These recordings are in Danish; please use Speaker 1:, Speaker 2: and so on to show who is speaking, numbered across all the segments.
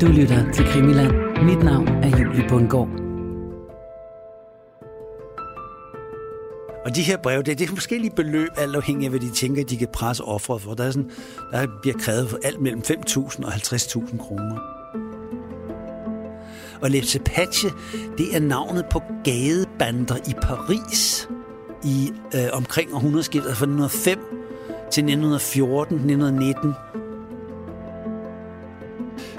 Speaker 1: Du lytter til Krimiland. Mit navn er Julie Bundgaard.
Speaker 2: Og de her breve, det, det er forskellige beløb, alt afhængig af, hvad de tænker, de kan presse offeret for. Der, er sådan, der bliver krævet for alt mellem 5.000 og 50.000 kroner. Og Les det er navnet på gadebander i Paris i øh, omkring århundredeskiftet fra 1905 til 1914, 1919.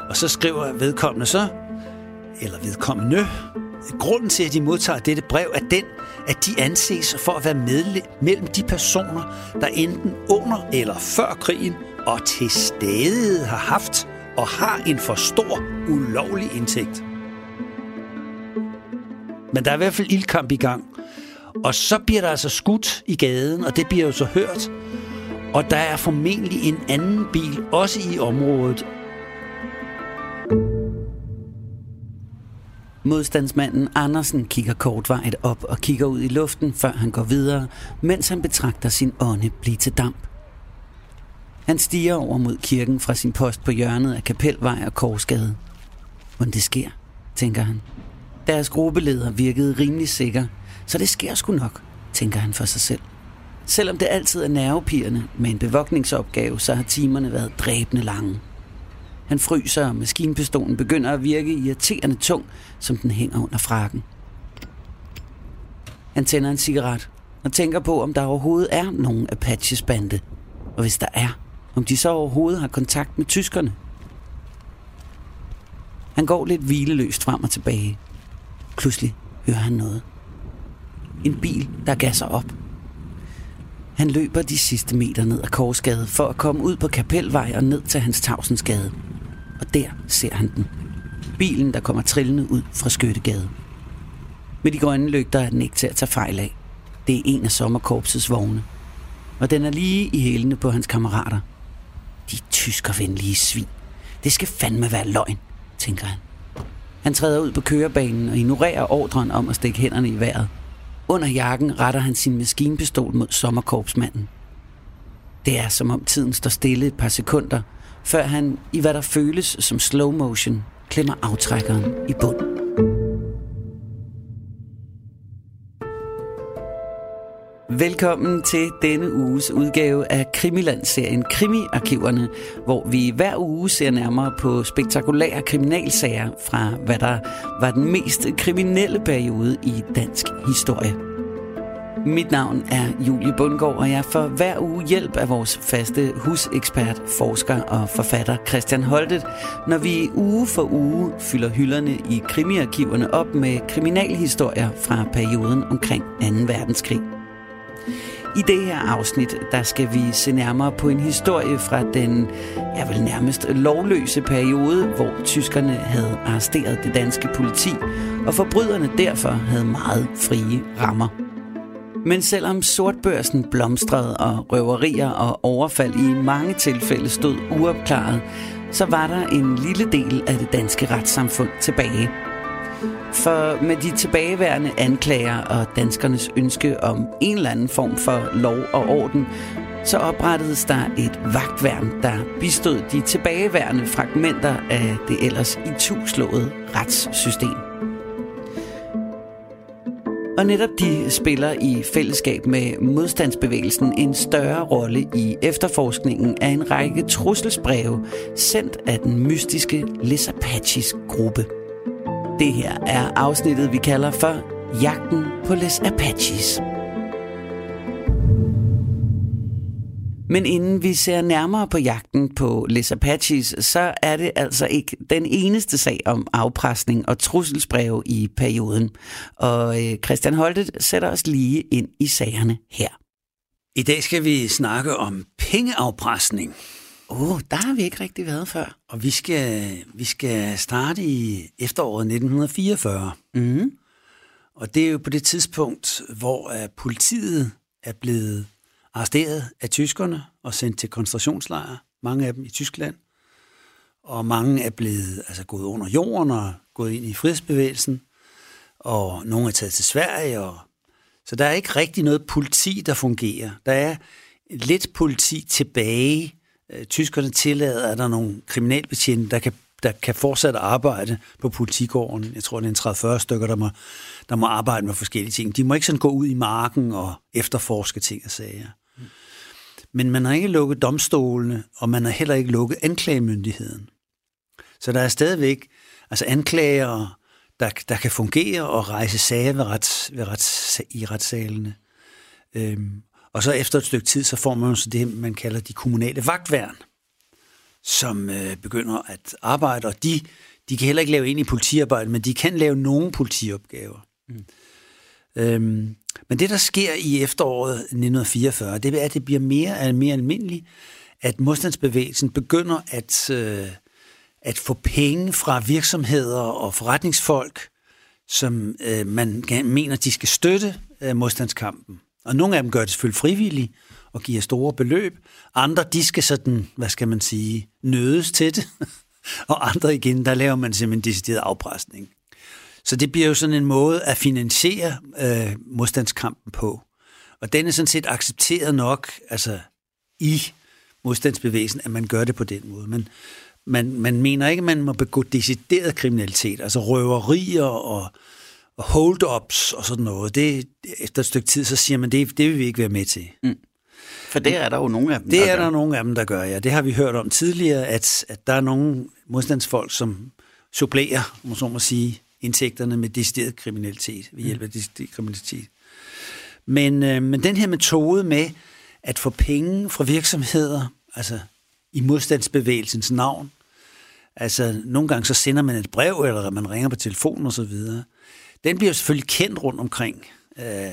Speaker 2: Og så skriver vedkommende så, eller vedkommende, grunden til, at de modtager dette brev, er den, at de anses for at være mellem de personer, der enten under eller før krigen og til stede har haft og har en for stor ulovlig indtægt. Men der er i hvert fald ildkamp i gang. Og så bliver der altså skudt i gaden, og det bliver jo så hørt. Og der er formentlig en anden bil også i området.
Speaker 1: Modstandsmanden Andersen kigger kortvejet op og kigger ud i luften, før han går videre, mens han betragter sin ånde blive til damp. Han stiger over mod kirken fra sin post på hjørnet af Kapelvej og Korsgade. Hvordan det sker, tænker han. Deres gruppeleder virkede rimelig sikker, så det sker sgu nok, tænker han for sig selv. Selvom det altid er nervepirrende med en bevogtningsopgave, så har timerne været dræbende lange. Han fryser, og maskinpistolen begynder at virke irriterende tung, som den hænger under frakken. Han tænder en cigaret og tænker på, om der overhovedet er nogen Apaches bande. Og hvis der er, om de så overhovedet har kontakt med tyskerne. Han går lidt hvileløst frem og tilbage. Pludselig hører han noget. En bil, der gasser op. Han løber de sidste meter ned ad Korsgade for at komme ud på Kapelvej og ned til hans Tavsensgade. Og der ser han den. Bilen, der kommer trillende ud fra Skyttegade. Med de grønne lygter er den ikke til at tage fejl af. Det er en af sommerkorpsets vogne. Og den er lige i hælene på hans kammerater. De tyskervenlige svin. Det skal fandme være løgn, tænker han. Han træder ud på kørebanen og ignorerer ordren om at stikke hænderne i vejret. Under jakken retter han sin maskinpistol mod sommerkorpsmanden. Det er som om tiden står stille et par sekunder, før han i hvad der føles som slow motion klemmer aftrækkeren i bund. Velkommen til denne uges udgave af Krimiland-serien Krimiarkiverne, hvor vi hver uge ser nærmere på spektakulære kriminalsager fra, hvad der var den mest kriminelle periode i dansk historie. Mit navn er Julie Bundgaard, og jeg får hver uge hjælp af vores faste husekspert, forsker og forfatter Christian Holtet, når vi uge for uge fylder hylderne i krimiarkiverne op med kriminalhistorier fra perioden omkring 2. verdenskrig. I det her afsnit, der skal vi se nærmere på en historie fra den, ja vel nærmest lovløse periode, hvor tyskerne havde arresteret det danske politi, og forbryderne derfor havde meget frie rammer. Men selvom sortbørsen blomstrede og røverier og overfald i mange tilfælde stod uopklaret, så var der en lille del af det danske retssamfund tilbage – for med de tilbageværende anklager og danskernes ønske om en eller anden form for lov og orden, så oprettedes der et vagtværn, der bistod de tilbageværende fragmenter af det ellers i tuslået retssystem. Og netop de spiller i fællesskab med modstandsbevægelsen en større rolle i efterforskningen af en række trusselsbreve sendt af den mystiske Les Apaches gruppe. Det her er afsnittet, vi kalder for Jagten på Les Apaches. Men inden vi ser nærmere på jagten på Les Apaches, så er det altså ikke den eneste sag om afpresning og trusselsbreve i perioden. Og øh, Christian Holtet sætter os lige ind i sagerne her.
Speaker 2: I dag skal vi snakke om pengeafpresning.
Speaker 1: Åh, oh, der har vi ikke rigtig været før.
Speaker 2: Og vi skal, vi skal starte i efteråret 1944.
Speaker 1: Mm.
Speaker 2: Og det er jo på det tidspunkt, hvor uh, politiet er blevet arresteret af tyskerne og sendt til koncentrationslejre. Mange af dem i Tyskland. Og mange er blevet altså, gået under jorden og gået ind i frihedsbevægelsen. Og nogle er taget til Sverige. Og... Så der er ikke rigtig noget politi, der fungerer. Der er lidt politi tilbage, øh, tyskerne tillader, at der er nogle kriminalbetjente, der kan, der kan fortsat arbejde på politigården. Jeg tror, det er en 30-40 stykker, der må, der må arbejde med forskellige ting. De må ikke sådan gå ud i marken og efterforske ting og sager. Men man har ikke lukket domstolene, og man har heller ikke lukket anklagemyndigheden. Så der er stadigvæk altså anklager, der, der kan fungere og rejse sager ved rets, ved rets, i retssalene. Øhm, og så efter et stykke tid, så får man så det, man kalder de kommunale vagtværn, som øh, begynder at arbejde, og de, de kan heller ikke lave ind i politiarbejde, men de kan lave nogle politiopgaver. Mm. Øhm, men det, der sker i efteråret 1944, det er, at det bliver mere og mere almindeligt, at modstandsbevægelsen begynder at, øh, at få penge fra virksomheder og forretningsfolk, som øh, man mener, de skal støtte øh, modstandskampen. Og nogle af dem gør det selvfølgelig frivilligt og giver store beløb. Andre, de skal sådan, hvad skal man sige, nødes til det. og andre igen, der laver man simpelthen decideret afpresning. Så det bliver jo sådan en måde at finansiere øh, modstandskampen på. Og den er sådan set accepteret nok altså, i modstandsbevægelsen, at man gør det på den måde. Men man, man mener ikke, at man må begå decideret kriminalitet, altså røverier og, og hold-ups og sådan noget. Det, efter et stykke tid, så siger man, det, det vil vi ikke være med til. Mm.
Speaker 1: For det er der jo nogle af dem,
Speaker 2: Det der er gør. der nogle af dem, der gør, ja. Det har vi hørt om tidligere, at, at der er nogle modstandsfolk, som supplerer, om så må sige, indtægterne med decideret kriminalitet, ved hjælp af decideret kriminalitet. Men, øh, men den her metode med at få penge fra virksomheder, altså i modstandsbevægelsens navn, altså nogle gange så sender man et brev, eller man ringer på telefonen osv., den bliver selvfølgelig kendt rundt omkring. Øh,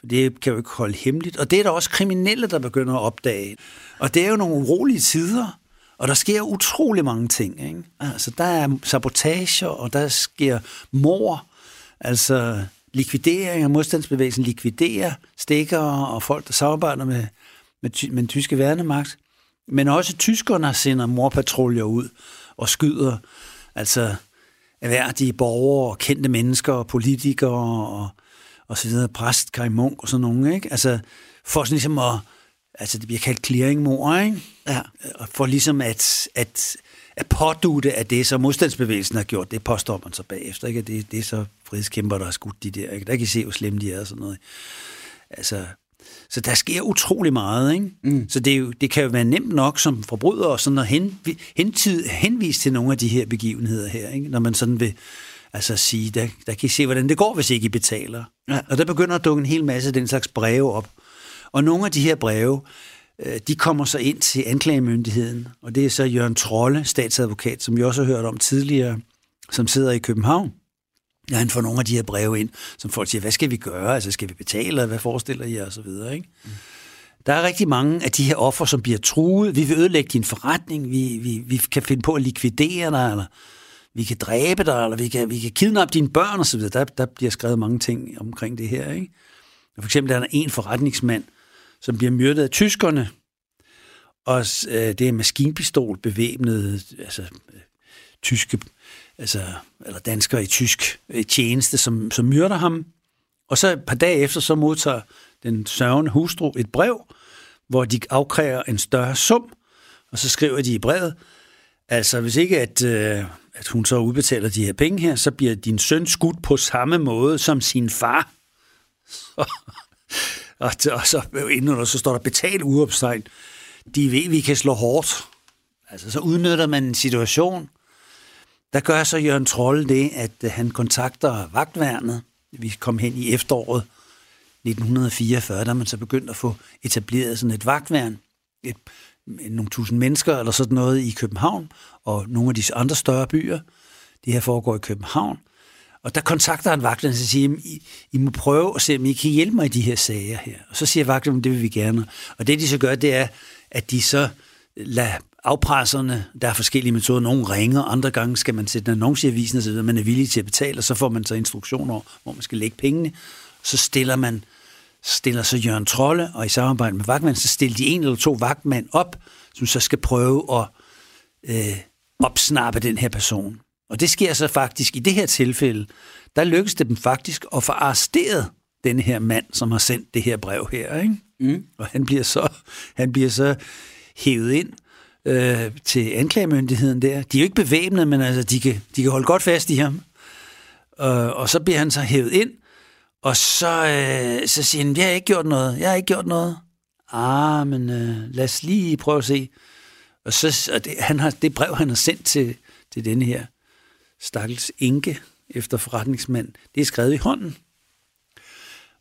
Speaker 2: for det kan jo ikke holde hemmeligt. Og det er der også kriminelle, der begynder at opdage. Og det er jo nogle urolige tider, og der sker utrolig mange ting. Ikke? Altså, der er sabotager, og der sker mor, altså likvidering af modstandsbevægelsen, likviderer stikker og folk, der samarbejder med, med, med den tyske værnemagt. Men også tyskerne sender morpatruljer ud og skyder altså erhverdige borgere og kendte mennesker og politikere og, og så videre, præst, Kai Munk og sådan nogle, ikke? Altså, for sådan ligesom at, altså det bliver kaldt clearingmor, ikke? Ja. Og for ligesom at, at, at pådute af det, som modstandsbevægelsen har gjort, det påstår man så bagefter, ikke? Det, det er så frihedskæmper, der har skudt de der, ikke? Der kan I se, hvor slemme de er og sådan noget. Altså, så der sker utrolig meget, ikke? Mm. Så det, er jo, det kan jo være nemt nok som forbryder og sådan at hen, hentid, henvise til nogle af de her begivenheder her, ikke? Når man sådan vil altså sige, der, der kan I se, hvordan det går, hvis ikke I betaler. Ja. Og der begynder at dukke en hel masse af den slags breve op. Og nogle af de her breve, øh, de kommer så ind til anklagemyndigheden, og det er så Jørgen Trolle, statsadvokat, som vi også har hørt om tidligere, som sidder i København. Ja, han får nogle af de her breve ind, som folk siger, hvad skal vi gøre? Altså, skal vi betale? Hvad forestiller I? Og så videre, ikke? Mm. Der er rigtig mange af de her offer, som bliver truet. Vi vil ødelægge din forretning. Vi, vi, vi kan finde på at likvidere dig, eller vi kan dræbe dig, eller vi kan, vi kan kidnappe dine børn, og så videre. Der, der bliver skrevet mange ting omkring det her, ikke? For eksempel der er der en forretningsmand, som bliver myrdet af tyskerne, og øh, det er maskinpistol bevæbnet, altså øh, tyske altså, eller danskere i tysk øh, tjeneste, som, som myrder ham. Og så et par dage efter, så modtager den sørgende hustru et brev, hvor de afkræver en større sum, og så skriver de i brevet, altså hvis ikke at, øh, at hun så udbetaler de her penge her, så bliver din søn skudt på samme måde som sin far. Så, og, og så indenunder, så står der betal uopstegn. De ved, vi kan slå hårdt. Altså, så udnytter man en situation, der gør så Jørgen Trolle det, at øh, han kontakter vagtværnet. Vi kom hen i efteråret 1944, da man så begyndte at få etableret sådan et vagtværn. Et, øh, nogle tusind mennesker eller sådan noget i København, og nogle af de andre større byer. Det her foregår i København. Og der kontakter han vagten og siger, I, I må prøve at se, om I kan hjælpe mig i de her sager her. Og så siger vagten, det vil vi gerne. Og det de så gør, det er, at de så lader afpresserne, der er forskellige metoder. Nogle ringer, andre gange skal man sætte en annonce i avisen, osv., man er villig til at betale, og så får man så instruktioner, hvor man skal lægge pengene. Så stiller man stiller så Jørgen Trolle, og i samarbejde med vagtmanden, så stiller de en eller to vagtmænd op, som så skal prøve at øh, opsnappe den her person. Og det sker så faktisk i det her tilfælde, der lykkes det dem faktisk at få arresteret den her mand, som har sendt det her brev her. Ikke? Mm. Og han bliver så, han bliver så hævet ind øh, til anklagemyndigheden der. De er jo ikke bevæbnet, men altså, de, kan, de kan holde godt fast i ham. Øh, og så bliver han så hævet ind, og så, øh, så siger han, jeg har ikke gjort noget, jeg har ikke gjort noget. Ah, men øh, lad os lige prøve at se. Og, så, og det, han har, det brev, han har sendt til, til denne her stakkels enke efter forretningsmand, det er skrevet i hånden.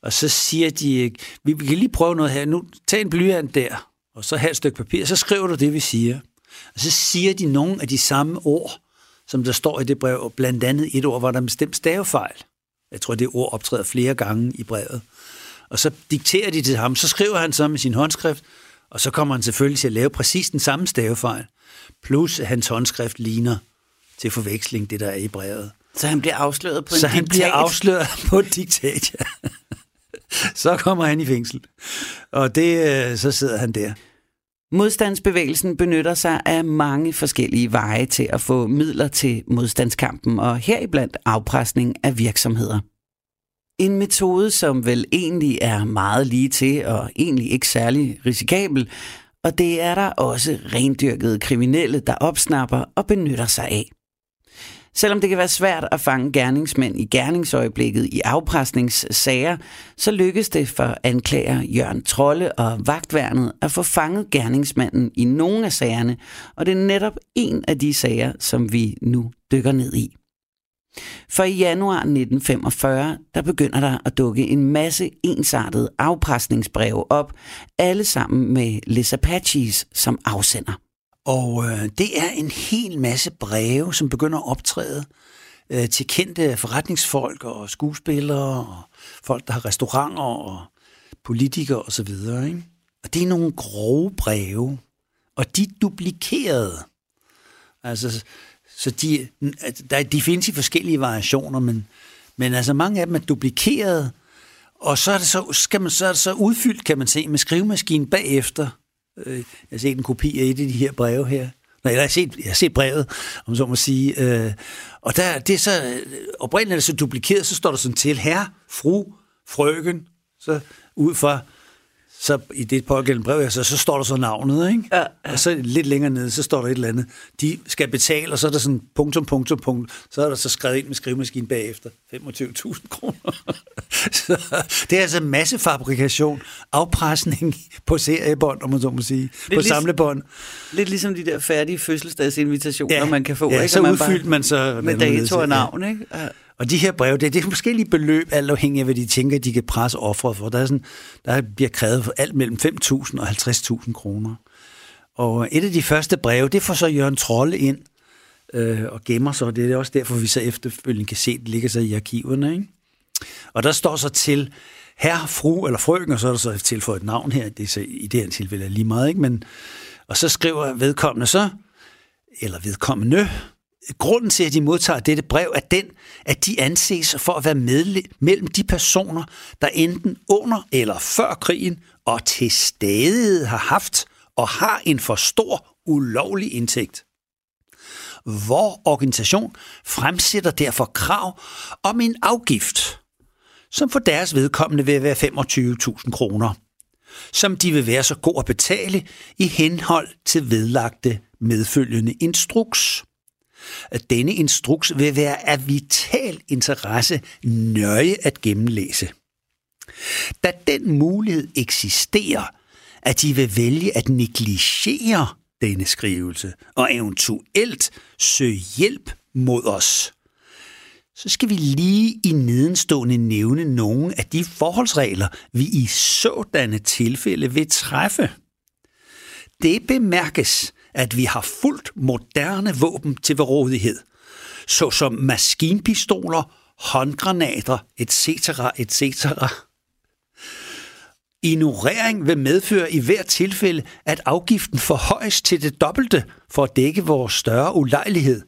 Speaker 2: Og så siger de, vi kan lige prøve noget her. Nu, tag en blyant der, og så have et stykke papir, så skriver du det, vi siger. Og så siger de nogle af de samme ord, som der står i det brev, og blandt andet et ord, hvor der er en bestemt stavefejl. Jeg tror, det ord optræder flere gange i brevet. Og så dikterer de til ham, så skriver han så med sin håndskrift, og så kommer han selvfølgelig til at lave præcis den samme stavefejl. Plus at hans håndskrift ligner til forveksling det, der er i brevet.
Speaker 1: Så han bliver afsløret på en
Speaker 2: Så
Speaker 1: diktat?
Speaker 2: han bliver afsløret på et diktat, ja. Så kommer han i fængsel. Og det, øh, så sidder han der.
Speaker 1: Modstandsbevægelsen benytter sig af mange forskellige veje til at få midler til modstandskampen, og heriblandt afpresning af virksomheder. En metode, som vel egentlig er meget lige til og egentlig ikke særlig risikabel, og det er der også rendyrkede kriminelle, der opsnapper og benytter sig af. Selvom det kan være svært at fange gerningsmænd i gerningsøjeblikket i afpresningssager, så lykkes det for anklager Jørgen Trolle og vagtværnet at få fanget gerningsmanden i nogle af sagerne, og det er netop en af de sager, som vi nu dykker ned i. For i januar 1945, der begynder der at dukke en masse ensartede afpresningsbreve op, alle sammen med Les Apaches som afsender.
Speaker 2: Og øh, det er en hel masse breve, som begynder at optræde øh, til kendte forretningsfolk og skuespillere og folk, der har restauranter og politikere osv. Og, så videre, ikke? og det er nogle grove breve, og de er duplikerede. Altså, så de, der, de findes i forskellige variationer, men, men altså mange af dem er duplikerede, og så er det så, skal man, så, er det så udfyldt, kan man se, med skrivemaskinen bagefter. Øh, jeg har set en kopi af et af de her breve her. Nej, jeg har set, jeg har set brevet, om så må sige. Øh, og der, det er så, øh, oprindeligt er det så duplikeret, så står der sådan til, herre, fru, frøken, så ud fra så i det pågældende brev, så, så står der så navnet, ikke?
Speaker 1: Ja, ja.
Speaker 2: Og så lidt længere nede, så står der et eller andet. De skal betale, og så er der sådan punktum, punktum, punktum. Så er der så skrevet ind med skrivemaskinen bagefter. 25.000 kroner. så det er altså massefabrikation, afpresning på seriebånd, om man så må sige. På
Speaker 1: lige-
Speaker 2: samlebånd.
Speaker 1: Lidt ligesom de der færdige fødselsdagsinvitationer,
Speaker 2: Ja,
Speaker 1: man kan få.
Speaker 2: ja,
Speaker 1: ikke?
Speaker 2: så
Speaker 1: man
Speaker 2: udfyldte man så-
Speaker 1: Med dato og navn, ikke? Ja.
Speaker 2: Og de her breve, det, det er forskellige beløb, alt afhængig af, hvad de tænker, de kan presse offeret for. Der, er sådan, der bliver krævet for alt mellem 5.000 og 50.000 kroner. Og et af de første breve, det får så Jørgen Trolle ind øh, og gemmer sig. Det er også derfor, vi så efterfølgende kan se, at det ligger sig i arkiverne. Ikke? Og der står så til herre, fru eller frøken, og så er der så tilføjet et navn her. Det er så i det her tilfælde lige meget, ikke? Men, og så skriver vedkommende så, eller vedkommende, grunden til, at de modtager dette brev, er den, at de anses for at være medle- mellem de personer, der enten under eller før krigen og til stadighed har haft og har en for stor ulovlig indtægt. Vor organisation fremsætter derfor krav om en afgift, som for deres vedkommende vil være 25.000 kroner, som de vil være så god at betale i henhold til vedlagte medfølgende instruks at denne instruks vil være af vital interesse nøje at gennemlæse. Da den mulighed eksisterer, at de vil vælge at negligere denne skrivelse og eventuelt søge hjælp mod os, så skal vi lige i nedenstående nævne nogle af de forholdsregler, vi i sådanne tilfælde vil træffe. Det bemærkes, at vi har fuldt moderne våben til rådighed, såsom maskinpistoler, håndgranater, etc., etc. Ignorering vil medføre i hvert tilfælde, at afgiften forhøjes til det dobbelte for at dække vores større ulejlighed,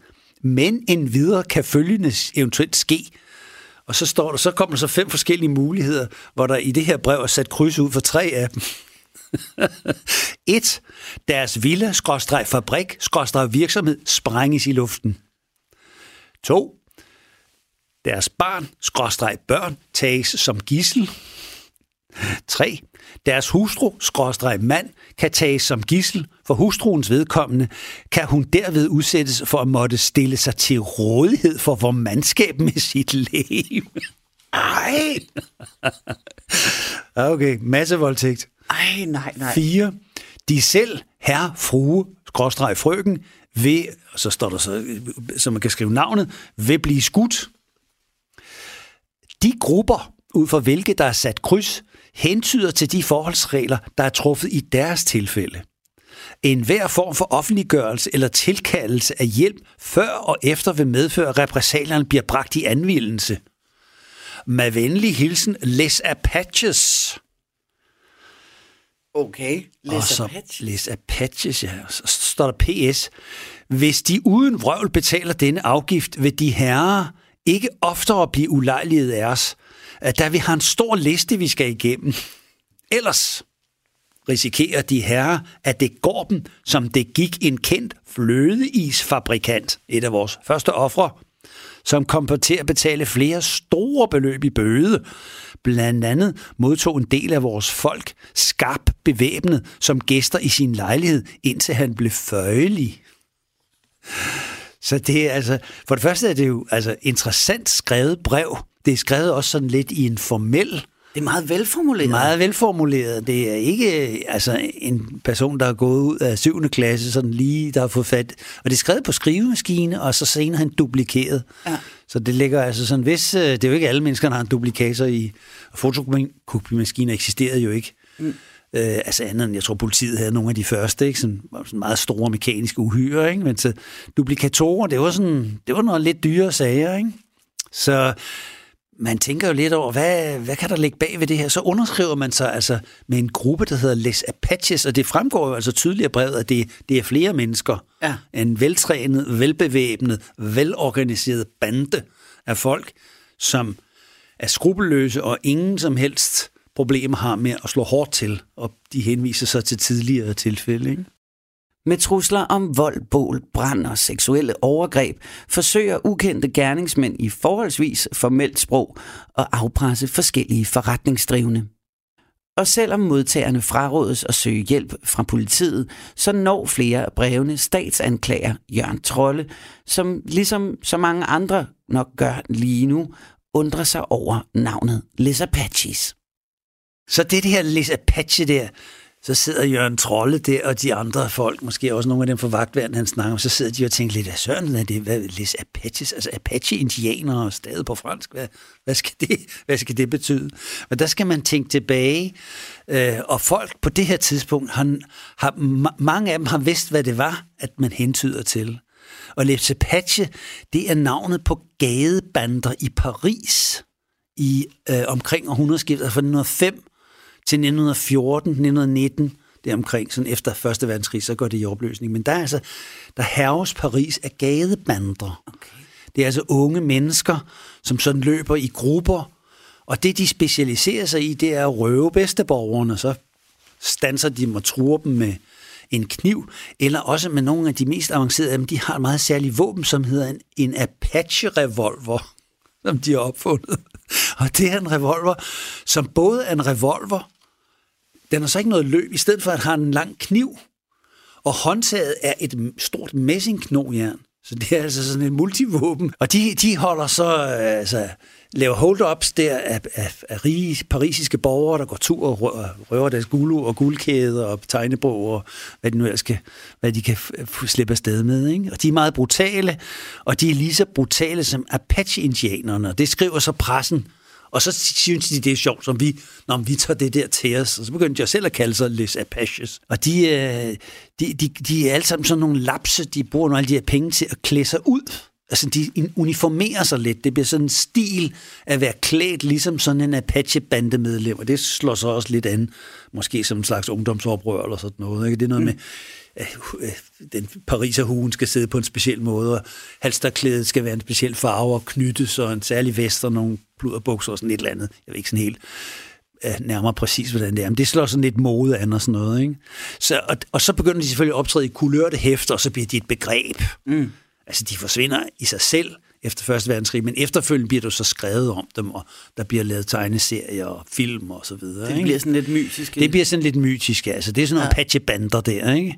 Speaker 2: men en videre kan følgende eventuelt ske. Og så står der, så kommer der så fem forskellige muligheder, hvor der i det her brev er sat kryds ud for tre af dem. 1. Deres villa, skråstreg fabrik, skråstreg virksomhed sprænges i luften. 2. Deres barn, skråstreg børn, tages som gissel. 3. Deres hustru, skråstreg mand, kan tages som gissel. For hustruens vedkommende kan hun derved udsættes for at måtte stille sig til rådighed for vor mandskab med sit liv.
Speaker 1: Ej!
Speaker 2: okay, masse voldtægt.
Speaker 1: Ej, nej, nej.
Speaker 2: 4. De selv, herre, frue, skråstreg frøken, vil, så står der så, så man kan skrive navnet, vil blive skudt. De grupper, ud for hvilke der er sat kryds, hentyder til de forholdsregler, der er truffet i deres tilfælde. En hver form for offentliggørelse eller tilkaldelse af hjælp før og efter vil medføre, at repressalierne bliver bragt i anvendelse. Med venlig hilsen, Les Apaches.
Speaker 1: Okay,
Speaker 2: Og
Speaker 1: Les
Speaker 2: så
Speaker 1: Apaches.
Speaker 2: Les Apaches, ja. Så står der PS. Hvis de uden vrøvl betaler denne afgift, vil de herrer ikke oftere blive ulejlighed af os, at da vi har en stor liste, vi skal igennem. Ellers risikerer de herrer, at det går dem, som det gik en kendt flødeisfabrikant, et af vores første ofre, som kom på til at betale flere store beløb i bøde. Blandt andet modtog en del af vores folk skarp bevæbnet som gæster i sin lejlighed, indtil han blev føjelig. Så det er altså, for det første er det jo altså interessant skrevet brev. Det er skrevet også sådan lidt i en formel,
Speaker 1: det er meget velformuleret.
Speaker 2: meget velformuleret. Det er ikke øh, altså en person, der er gået ud af 7. klasse, sådan lige, der har fået fat. Og det er skrevet på skrivemaskine, og så senere han duplikeret.
Speaker 1: Ja.
Speaker 2: Så det ligger altså sådan, hvis, øh, det er jo ikke alle mennesker, der har en duplikator i, og fotokopimaskiner eksisterede jo ikke. Mm. Øh, altså andet end, jeg tror, politiet havde nogle af de første, ikke? Sådan, sådan meget store mekaniske uhyre, ikke? Men så duplikatorer, det var sådan, det var noget lidt dyre sager, ikke? Så man tænker jo lidt over, hvad, hvad kan der ligge bag ved det her? Så underskriver man sig altså med en gruppe, der hedder Les Apaches, og det fremgår jo altså tydeligt af brevet, at det, det er flere mennesker.
Speaker 1: Ja.
Speaker 2: En veltrænet, velbevæbnet, velorganiseret bande af folk, som er skrupelløse og ingen som helst problemer har med at slå hårdt til, og de henviser sig til tidligere tilfælde. Ikke?
Speaker 1: Med trusler om vold, bål, brand og seksuelle overgreb forsøger ukendte gerningsmænd i forholdsvis formelt sprog at afpresse forskellige forretningsdrivende. Og selvom modtagerne frarådes at søge hjælp fra politiet, så når flere af brevene statsanklager Jørgen Trolle, som ligesom så mange andre nok gør lige nu, undrer sig over navnet Les Apaches.
Speaker 2: Så det, det her Les Apache der, så sidder Jørgen Trolle der, og de andre folk, måske også nogle af dem fra vagtværden, han snakker om, så sidder de og tænker lidt, af søren er det, hvad, Les Apaches, altså Apache-indianere, stadig på fransk, hvad, hvad, skal det, hvad skal det betyde? Men der skal man tænke tilbage, øh, og folk på det her tidspunkt, har, har, ma- mange af dem har vidst, hvad det var, at man hentyder til. Og Les Apache, det er navnet på gadebander i Paris i øh, omkring århundredeskiftet altså fra 1905 til 1914, 1919, det omkring, sådan efter Første Verdenskrig, så går det i opløsning. Men der er altså, der herves Paris af gadebander.
Speaker 1: Okay.
Speaker 2: Det er altså unge mennesker, som sådan løber i grupper, og det, de specialiserer sig i, det er at røve bedsteborgerne, så stanser de dem og truer dem med en kniv, eller også med nogle af de mest avancerede af dem, de har et meget særligt våben, som hedder en, en Apache-revolver, som de har opfundet. Og det er en revolver, som både er en revolver, den har så ikke noget løb, i stedet for at have en lang kniv, og håndtaget er et stort messingknogjern. Så det er altså sådan et multivåben. Og de, de holder så, øh, altså, laver hold-ups der af, af, af rige parisiske borgere, der går tur og rø- røver deres gulu og guldkæder og tegnebog og hvad, de nu ellers kan, hvad de kan f- f- slippe afsted med. Ikke? Og de er meget brutale, og de er lige så brutale som Apache-indianerne. Og Det skriver så pressen. Og så synes de, det er sjovt, som vi, når vi tager det der til os. Og så begyndte jeg selv at kalde sig Les Apaches. Og de, øh, de, de, de er alle sammen sådan nogle lapse, de bruger nogle af de her penge til at klæde sig ud. Altså, de uniformerer sig lidt. Det bliver sådan en stil at være klædt ligesom sådan en Apache-bandemedlem. Og det slår så også lidt an, måske som en slags ungdomsoprør eller sådan noget. Ikke? Det er noget mm. med, den pariserhuen skal sidde på en speciel måde, og halsterklædet skal være en speciel farve og knyttes, og en særlig vest og nogle pluderbukser og sådan et eller andet. Jeg ved ikke sådan helt øh, nærmere præcis, hvordan det er. Men det slår sådan lidt mode an og sådan noget. Ikke? Så, og, og så begynder de selvfølgelig at optræde i kulørte hæfter, og så bliver de et begreb. Mm. Altså, de forsvinder i sig selv efter Første Verdenskrig, men efterfølgende bliver der så skrevet om dem, og der bliver lavet tegneserier og film og så videre.
Speaker 1: Det
Speaker 2: ikke?
Speaker 1: bliver sådan lidt mytisk.
Speaker 2: Det bliver sådan lidt mytisk, altså. Det er sådan nogle ja. patchebander der, ikke?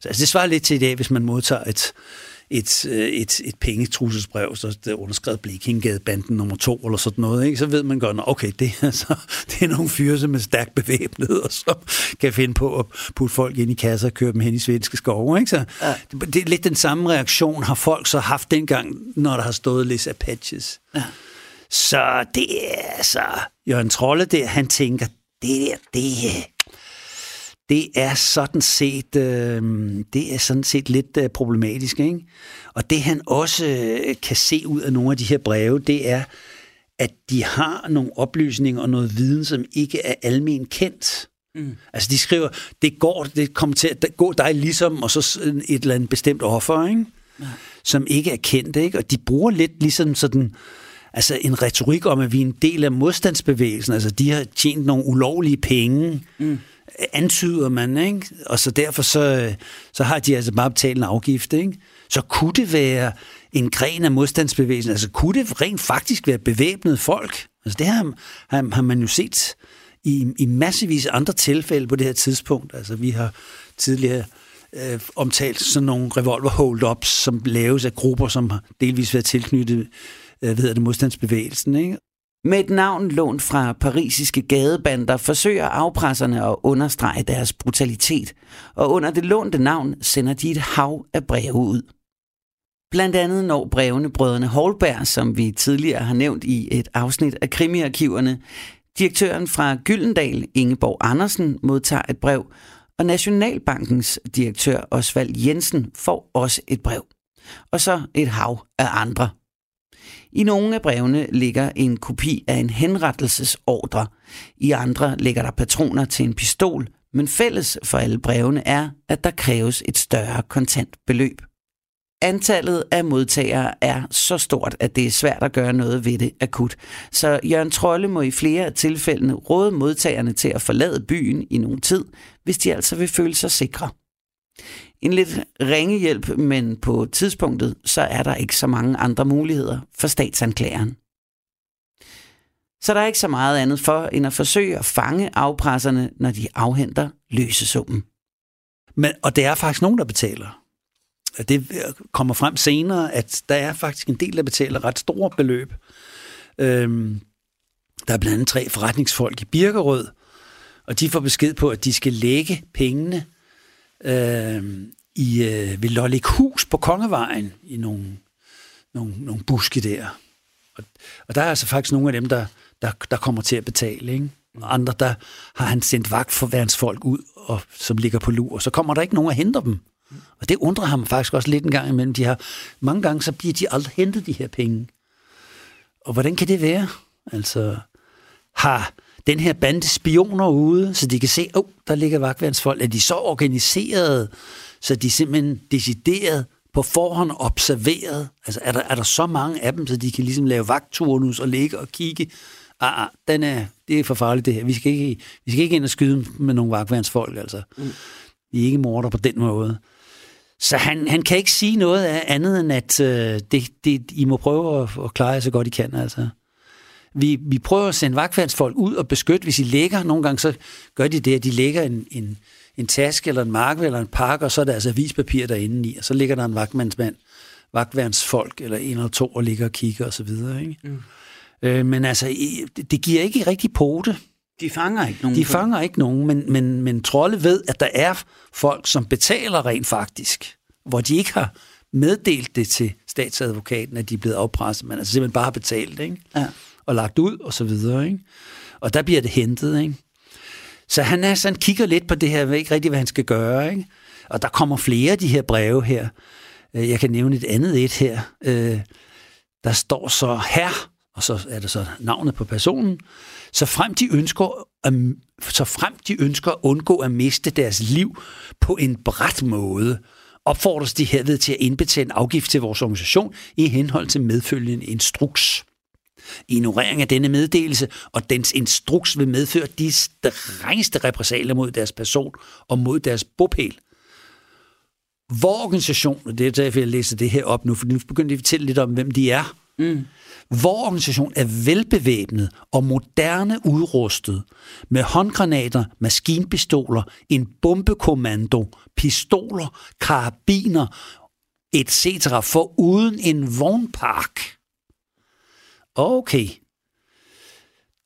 Speaker 2: Så altså, det svarer lidt til i dag, hvis man modtager et, et, øh, et, et pengetrusselsbrev, så det er underskrevet Blikingade banden nummer to, eller sådan noget, ikke? så ved man godt, okay, det er, så, det er nogle fyre, som er stærkt bevæbnet, og som kan finde på at putte folk ind i kasser og køre dem hen i svenske skove. Ikke? Så ja. det, det er lidt den samme reaktion, har folk så haft dengang, når der har stået lidt Apaches. Ja. Så det er altså, Jørgen Trolle der, han tænker, det der, det det er sådan set, øh, det er sådan set lidt øh, problematisk. Ikke? Og det han også øh, kan se ud af nogle af de her breve, det er, at de har nogle oplysninger og noget viden, som ikke er almen kendt. Mm. Altså de skriver, det går, det kommer til at gå dig ligesom, og så et eller andet bestemt offer, ikke? Ja. som ikke er kendt. Ikke? Og de bruger lidt ligesom sådan, altså en retorik om, at vi er en del af modstandsbevægelsen. Altså de har tjent nogle ulovlige penge. Mm antyder man, ikke? og så derfor så, så har de altså bare betalt en afgift. Ikke? Så kunne det være en gren af modstandsbevægelsen, altså kunne det rent faktisk være bevæbnet folk? Altså det har, har, har man jo set i, i massevis andre tilfælde på det her tidspunkt. Altså vi har tidligere øh, omtalt sådan nogle revolver hold-ups, som laves af grupper, som har delvis været tilknyttet øh, ved det, modstandsbevægelsen. Ikke?
Speaker 1: Med et navn lånt fra parisiske gadebander forsøger afpresserne at understrege deres brutalitet, og under det lånte navn sender de et hav af breve ud. Blandt andet når brevene brødrene Holberg, som vi tidligere har nævnt i et afsnit af krimiarkiverne. Direktøren fra Gyldendal, Ingeborg Andersen, modtager et brev, og Nationalbankens direktør Osvald Jensen får også et brev. Og så et hav af andre i nogle af brevene ligger en kopi af en henrettelsesordre. I andre ligger der patroner til en pistol, men fælles for alle brevene er, at der kræves et større kontantbeløb. Antallet af modtagere er så stort, at det er svært at gøre noget ved det akut. Så Jørgen Trolle må i flere af tilfældene råde modtagerne til at forlade byen i nogen tid, hvis de altså vil føle sig sikre. En lidt ringe hjælp, men på tidspunktet, så er der ikke så mange andre muligheder for statsanklageren. Så der er ikke så meget andet for, end at forsøge at fange afpresserne, når de afhenter løsesummen.
Speaker 2: Men, og det er faktisk nogen, der betaler. Det kommer frem senere, at der er faktisk en del, der betaler ret store beløb. Øhm, der er blandt andet tre forretningsfolk i Birkerød, og de får besked på, at de skal lægge pengene øh, i, øh, ved Lollik Hus på Kongevejen i nogle, nogle, nogle buske der. Og, og der er altså faktisk nogle af dem, der, der, der kommer til at betale. Ikke? Og andre, der har han sendt vagt for folk ud, og, som ligger på lur. Så kommer der ikke nogen at hente dem. Og det undrer ham faktisk også lidt en gang imellem. De har, mange gange så bliver de aldrig hentet, de her penge. Og hvordan kan det være? Altså, har den her bande spioner ude, så de kan se, åh, oh, der ligger vagtværnsfolk. Er de så organiseret, så de simpelthen decideret på forhånd observeret? Altså, er der, er der så mange af dem, så de kan ligesom lave vagtturnus og ligge og kigge? Ah, ah, den er, det er for farligt det her. Vi skal ikke, vi skal ikke ind og skyde med nogle vagtværnsfolk, altså. Mm. Vi er ikke morder på den måde. Så han, han kan ikke sige noget af andet end, at øh, det, det, I må prøve at, at klare jer så godt I kan, altså. Vi, vi prøver at sende vagtvandsfolk ud og beskytte, hvis I lægger. Nogle gange så gør de det, at de lægger en, en, en taske eller en mark eller en pakke, og så er der altså avispapir derinde i, og så ligger der en vagtvandsmand, vagtværnsfolk eller en eller to og ligger og kigger osv. Ikke? Mm. Øh, men altså, det, giver ikke rigtig pote.
Speaker 1: De fanger ikke nogen.
Speaker 2: De fanger ikke nogen, men, men, men Trolle ved, at der er folk, som betaler rent faktisk, hvor de ikke har meddelt det til statsadvokaten, at de er blevet afpresset, men altså simpelthen bare har betalt. Ikke? Ja og lagt ud og så videre. Ikke? Og der bliver det hentet. Ikke? Så han, er, sådan, kigger lidt på det her, ved ikke rigtig, hvad han skal gøre. Ikke? Og der kommer flere af de her breve her. Øh, jeg kan nævne et andet et her. Øh, der står så her, og så er det så navnet på personen. Så frem de ønsker at, så frem de ønsker at undgå at miste deres liv på en bræt måde, opfordres de herved til at indbetale en afgift til vores organisation i henhold til medfølgende instruks. Ignorering af denne meddelelse og dens instruks vil medføre de strengeste repressalier mod deres person og mod deres bopæl. Hvor organisation, og det er derfor, jeg læser det her op nu, for nu begynder de at fortælle lidt om, hvem de er. Mm. Vores organisation er velbevæbnet og moderne udrustet med håndgranater, maskinpistoler, en bombekommando, pistoler, karabiner, etc. for uden en vognpark. Okay.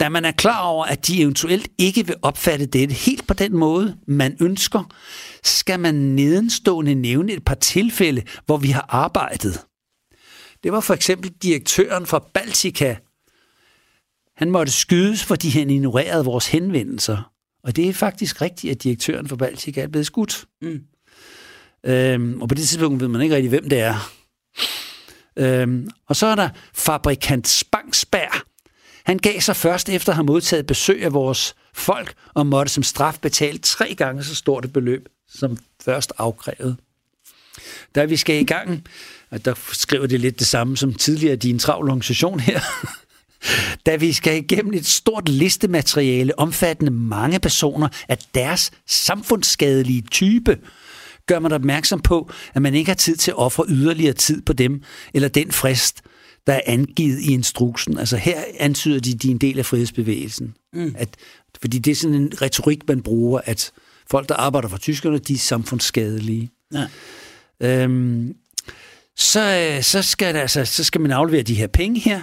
Speaker 2: Da man er klar over, at de eventuelt ikke vil opfatte dette helt på den måde, man ønsker, skal man nedenstående nævne et par tilfælde, hvor vi har arbejdet. Det var for eksempel direktøren for Baltica. Han måtte skydes, fordi han ignorerede vores henvendelser. Og det er faktisk rigtigt, at direktøren for Baltica er blevet skudt. Mm. Øhm, og på det tidspunkt ved man ikke rigtig, hvem det er. Øhm, og så er der fabrikant Spangsberg. Han gav sig først efter at have modtaget besøg af vores folk, og måtte som straf betale tre gange så stort et beløb, som først afkrævet. Da vi skal i gang, og der skriver det lidt det samme som tidligere din travl organisation her, da vi skal igennem et stort listemateriale omfattende mange personer af deres samfundsskadelige type, gør man opmærksom på, at man ikke har tid til at ofre yderligere tid på dem, eller den frist, der er angivet i instruksen. Altså her antyder de, at de er en del af frihedsbevægelsen. Mm. At, fordi det er sådan en retorik, man bruger, at folk, der arbejder for tyskerne, de er samfundsskadelige. Ja. Øhm, så, så, skal der, altså, så skal man aflevere de her penge her.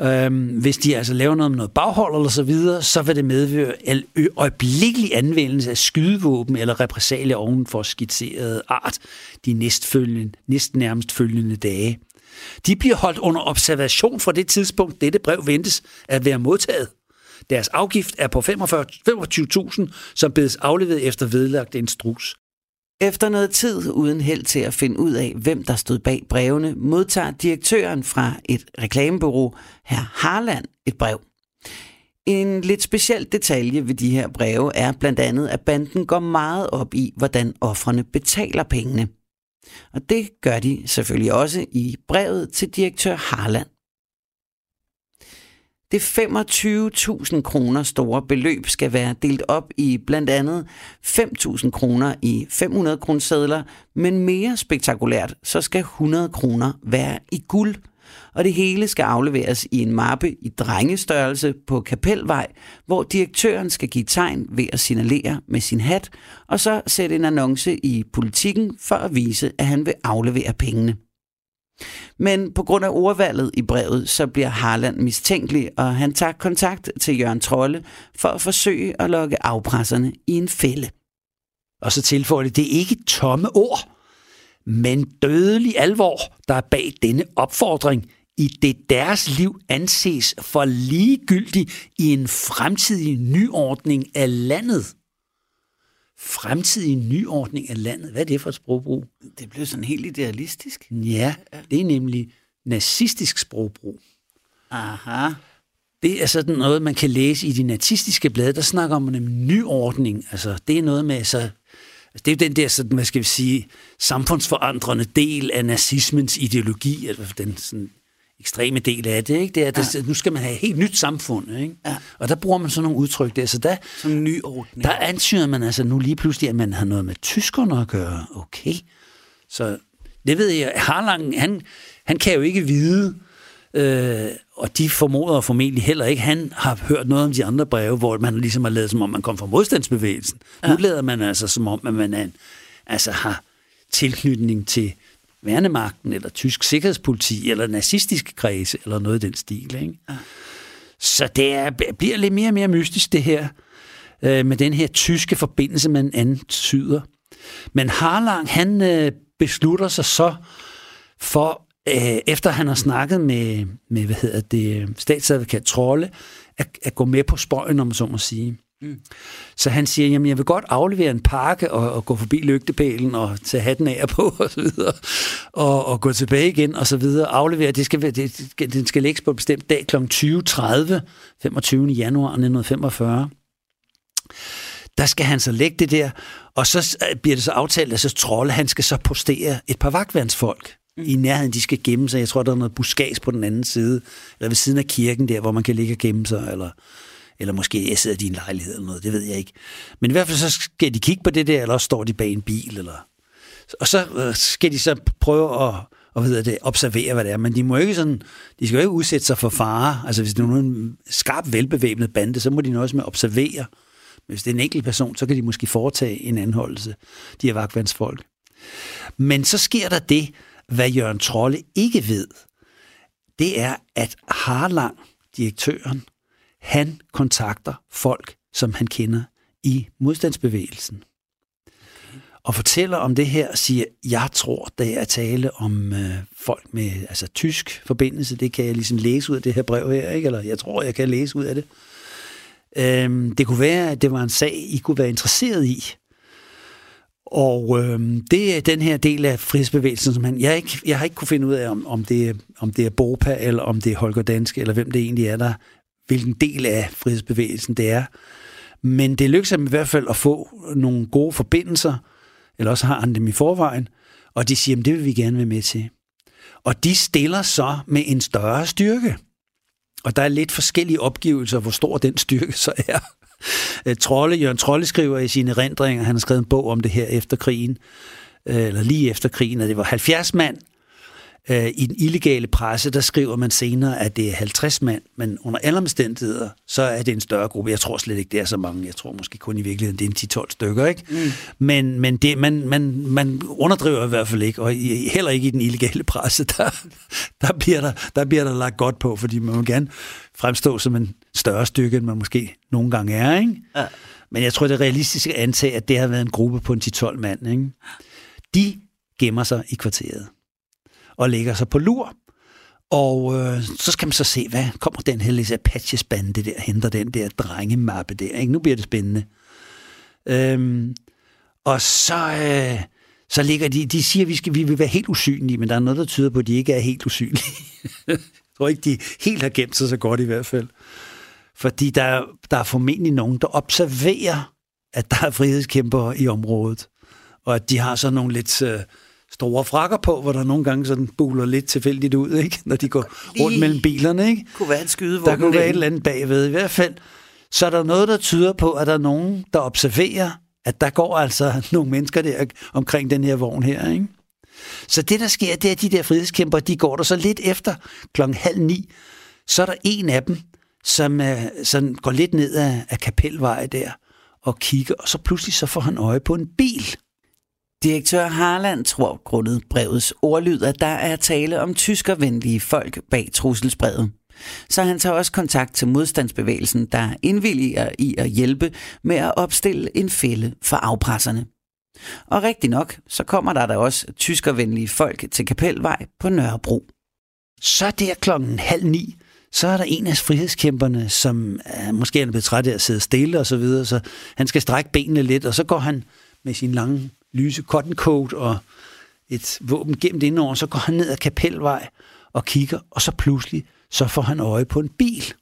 Speaker 2: Øhm, hvis de altså laver noget med noget baghold eller så videre, så vil det medføre øjeblikkelig anvendelse af skydevåben eller repressalier oven for skitseret art de næstfølgende, næsten nærmest følgende dage. De bliver holdt under observation fra det tidspunkt, dette brev ventes at være modtaget. Deres afgift er på 25.000, som bedes afleveret efter vedlagt instruks.
Speaker 1: Efter noget tid uden held til at finde ud af, hvem der stod bag brevene, modtager direktøren fra et reklamebureau, herr Harland, et brev. En lidt speciel detalje ved de her breve er blandt andet, at banden går meget op i, hvordan offrene betaler pengene. Og det gør de selvfølgelig også i brevet til direktør Harland. Det 25.000 kroner store beløb skal være delt op i blandt andet 5.000 kroner i 500 kroner men mere spektakulært, så skal 100 kroner være i guld. Og det hele skal afleveres i en mappe i drengestørrelse på Kapelvej, hvor direktøren skal give tegn ved at signalere med sin hat, og så sætte en annonce i politikken for at vise, at han vil aflevere pengene. Men på grund af ordvalget i brevet, så bliver Harland mistænkelig, og han tager kontakt til Jørgen Trolle for at forsøge at lokke afpresserne i en fælde.
Speaker 2: Og så tilføjer det, det er ikke tomme ord, men dødelig alvor, der er bag denne opfordring, i det deres liv anses for ligegyldig i en fremtidig nyordning af landet fremtidig nyordning af landet. Hvad er det for et sprogbrug?
Speaker 1: Det blev sådan helt idealistisk.
Speaker 2: Ja, det er nemlig nazistisk sprogbrug.
Speaker 1: Aha.
Speaker 2: Det er sådan noget, man kan læse i de nazistiske blade. Der snakker om en nyordning. Altså, det er noget med, så Altså, det er jo den der, sådan, hvad skal vi sige, samfundsforandrende del af nazismens ideologi, altså den sådan, ekstreme del af det, ikke? Det er, at ja. nu skal man have et helt nyt samfund, ikke? Ja. Og der bruger man sådan nogle udtryk der. Så der,
Speaker 1: Som en ny ordning.
Speaker 2: Der antyder man altså nu lige pludselig, at man har noget med tyskerne at gøre. Okay. Så det ved jeg. Harlang, han, han kan jo ikke vide, øh, og de formoder formentlig heller ikke, han har hørt noget om de andre breve, hvor man ligesom har lavet, som om man kom fra modstandsbevægelsen. Ja. Nu lader man altså, som om at man er, altså har tilknytning til værnemagten, eller tysk sikkerhedspoliti, eller nazistisk kredse, eller noget i den stil. Ikke? Så det er, bliver lidt mere og mere mystisk, det her, øh, med den her tyske forbindelse, man antyder. Men Harlang, han øh, beslutter sig så for, øh, efter han har snakket med, med hvad hedder det, statsadvokat Trolle, at, at gå med på spøjen, om man så må sige. Mm. Så han siger, jamen jeg vil godt aflevere en pakke og, og gå forbi lygtepælen og tage hatten af på og så videre, og, og gå tilbage igen og så videre. Aflevere, det skal, det, den skal lægges på en bestemt dag kl. 20.30, 25. januar 1945. Der skal han så lægge det der, og så bliver det så aftalt, at så Trolle, han skal så postere et par vagtvandsfolk mm. i nærheden. De skal gemme sig. Jeg tror, der er noget buskads på den anden side, eller ved siden af kirken der, hvor man kan ligge og gemme sig, eller eller måske jeg sidder i din lejlighed eller noget, det ved jeg ikke. Men i hvert fald så skal de kigge på det der, eller også står de bag en bil. Eller... Og så øh, skal de så prøve at, og ved det, observere, hvad det er. Men de må ikke sådan, de skal jo ikke udsætte sig for fare. Altså hvis det er en skarp, velbevæbnet bande, så må de nøjes med at observere. Men hvis det er en enkelt person, så kan de måske foretage en anholdelse, de her vagtvandsfolk. Men så sker der det, hvad Jørgen Trolle ikke ved. Det er, at Harlang, direktøren, han kontakter folk, som han kender i modstandsbevægelsen. Og fortæller om det her og siger, jeg tror, det er tale om øh, folk med altså, tysk forbindelse. Det kan jeg ligesom læse ud af det her brev her, ikke? eller jeg tror, jeg kan læse ud af det. Øhm, det kunne være, at det var en sag, I kunne være interesseret i. Og øhm, det er den her del af frihedsbevægelsen, som han, jeg, ikke, jeg har ikke kunne finde ud af, om, om, det, om det er Bopa, eller om det er Holger Danske, eller hvem det egentlig er, der, hvilken del af frihedsbevægelsen det er. Men det lykkedes ham i hvert fald at få nogle gode forbindelser, eller også har han dem i forvejen, og de siger, at det vil vi gerne være med til. Og de stiller så med en større styrke. Og der er lidt forskellige opgivelser, hvor stor den styrke så er. Øh, Trolle, Jørgen Trolle skriver i sine erindringer, han har skrevet en bog om det her efter krigen, øh, eller lige efter krigen, at det var 70 mand, Øh, I den illegale presse, der skriver man senere, at det er 50 mand, men under alle omstændigheder, så er det en større gruppe. Jeg tror slet ikke, det er så mange. Jeg tror måske kun i virkeligheden, det er en 10-12 stykker. Ikke? Mm. Men, men det, man, man, man underdriver i hvert fald ikke, og heller ikke i den illegale presse, der, der, bliver der, der bliver der lagt godt på, fordi man må gerne fremstå som en større stykke, end man måske nogle gange er. Ikke? Ja. Men jeg tror, det er realistisk at antage, at det har været en gruppe på en 10-12 mand. Ikke? De gemmer sig i kvarteret og lægger sig på lur. Og øh, så skal man så se, hvad kommer den her lille Apaches bande der, henter den der drengemappe der. Ikke? Nu bliver det spændende. Øhm, og så, øh, så ligger de, de siger, at vi, skal, vi vil være helt usynlige, men der er noget, der tyder på, at de ikke er helt usynlige. Jeg tror ikke, de helt har gemt sig så godt i hvert fald. Fordi der, der er formentlig nogen, der observerer, at der er frihedskæmpere i området, og at de har sådan nogle lidt... Øh, store frakker på, hvor der nogle gange sådan buler lidt tilfældigt ud, ikke? når de går Lige rundt mellem bilerne. Ikke?
Speaker 1: kunne være en skyde,
Speaker 2: Der kunne være et eller andet bagved. I hvert fald, så er der noget, der tyder på, at der er nogen, der observerer, at der går altså nogle mennesker der omkring den her vogn her. Ikke? Så det, der sker, det er, at de der frihedskæmper, de går der så lidt efter klokken halv ni. Så er der en af dem, som, uh, som går lidt ned af, af Kapelvej der og kigger, og så pludselig så får han øje på en bil.
Speaker 1: Direktør Harland tror grundet brevets ordlyd, at der er tale om tyskervenlige folk bag trusselsbrevet. Så han tager også kontakt til modstandsbevægelsen, der indvilliger i at hjælpe med at opstille en fælde for afpresserne. Og rigtig nok, så kommer der da også tyskervenlige folk til Kapelvej på Nørrebro.
Speaker 2: Så der klokken halv ni, så er der en af frihedskæmperne, som er, måske er blevet træt af at sidde stille og så videre, så han skal strække benene lidt, og så går han med sin lange lyse cotton coat og et våben gemt indover, så går han ned ad Kapelvej og kigger, og så pludselig så får han øje på en bil.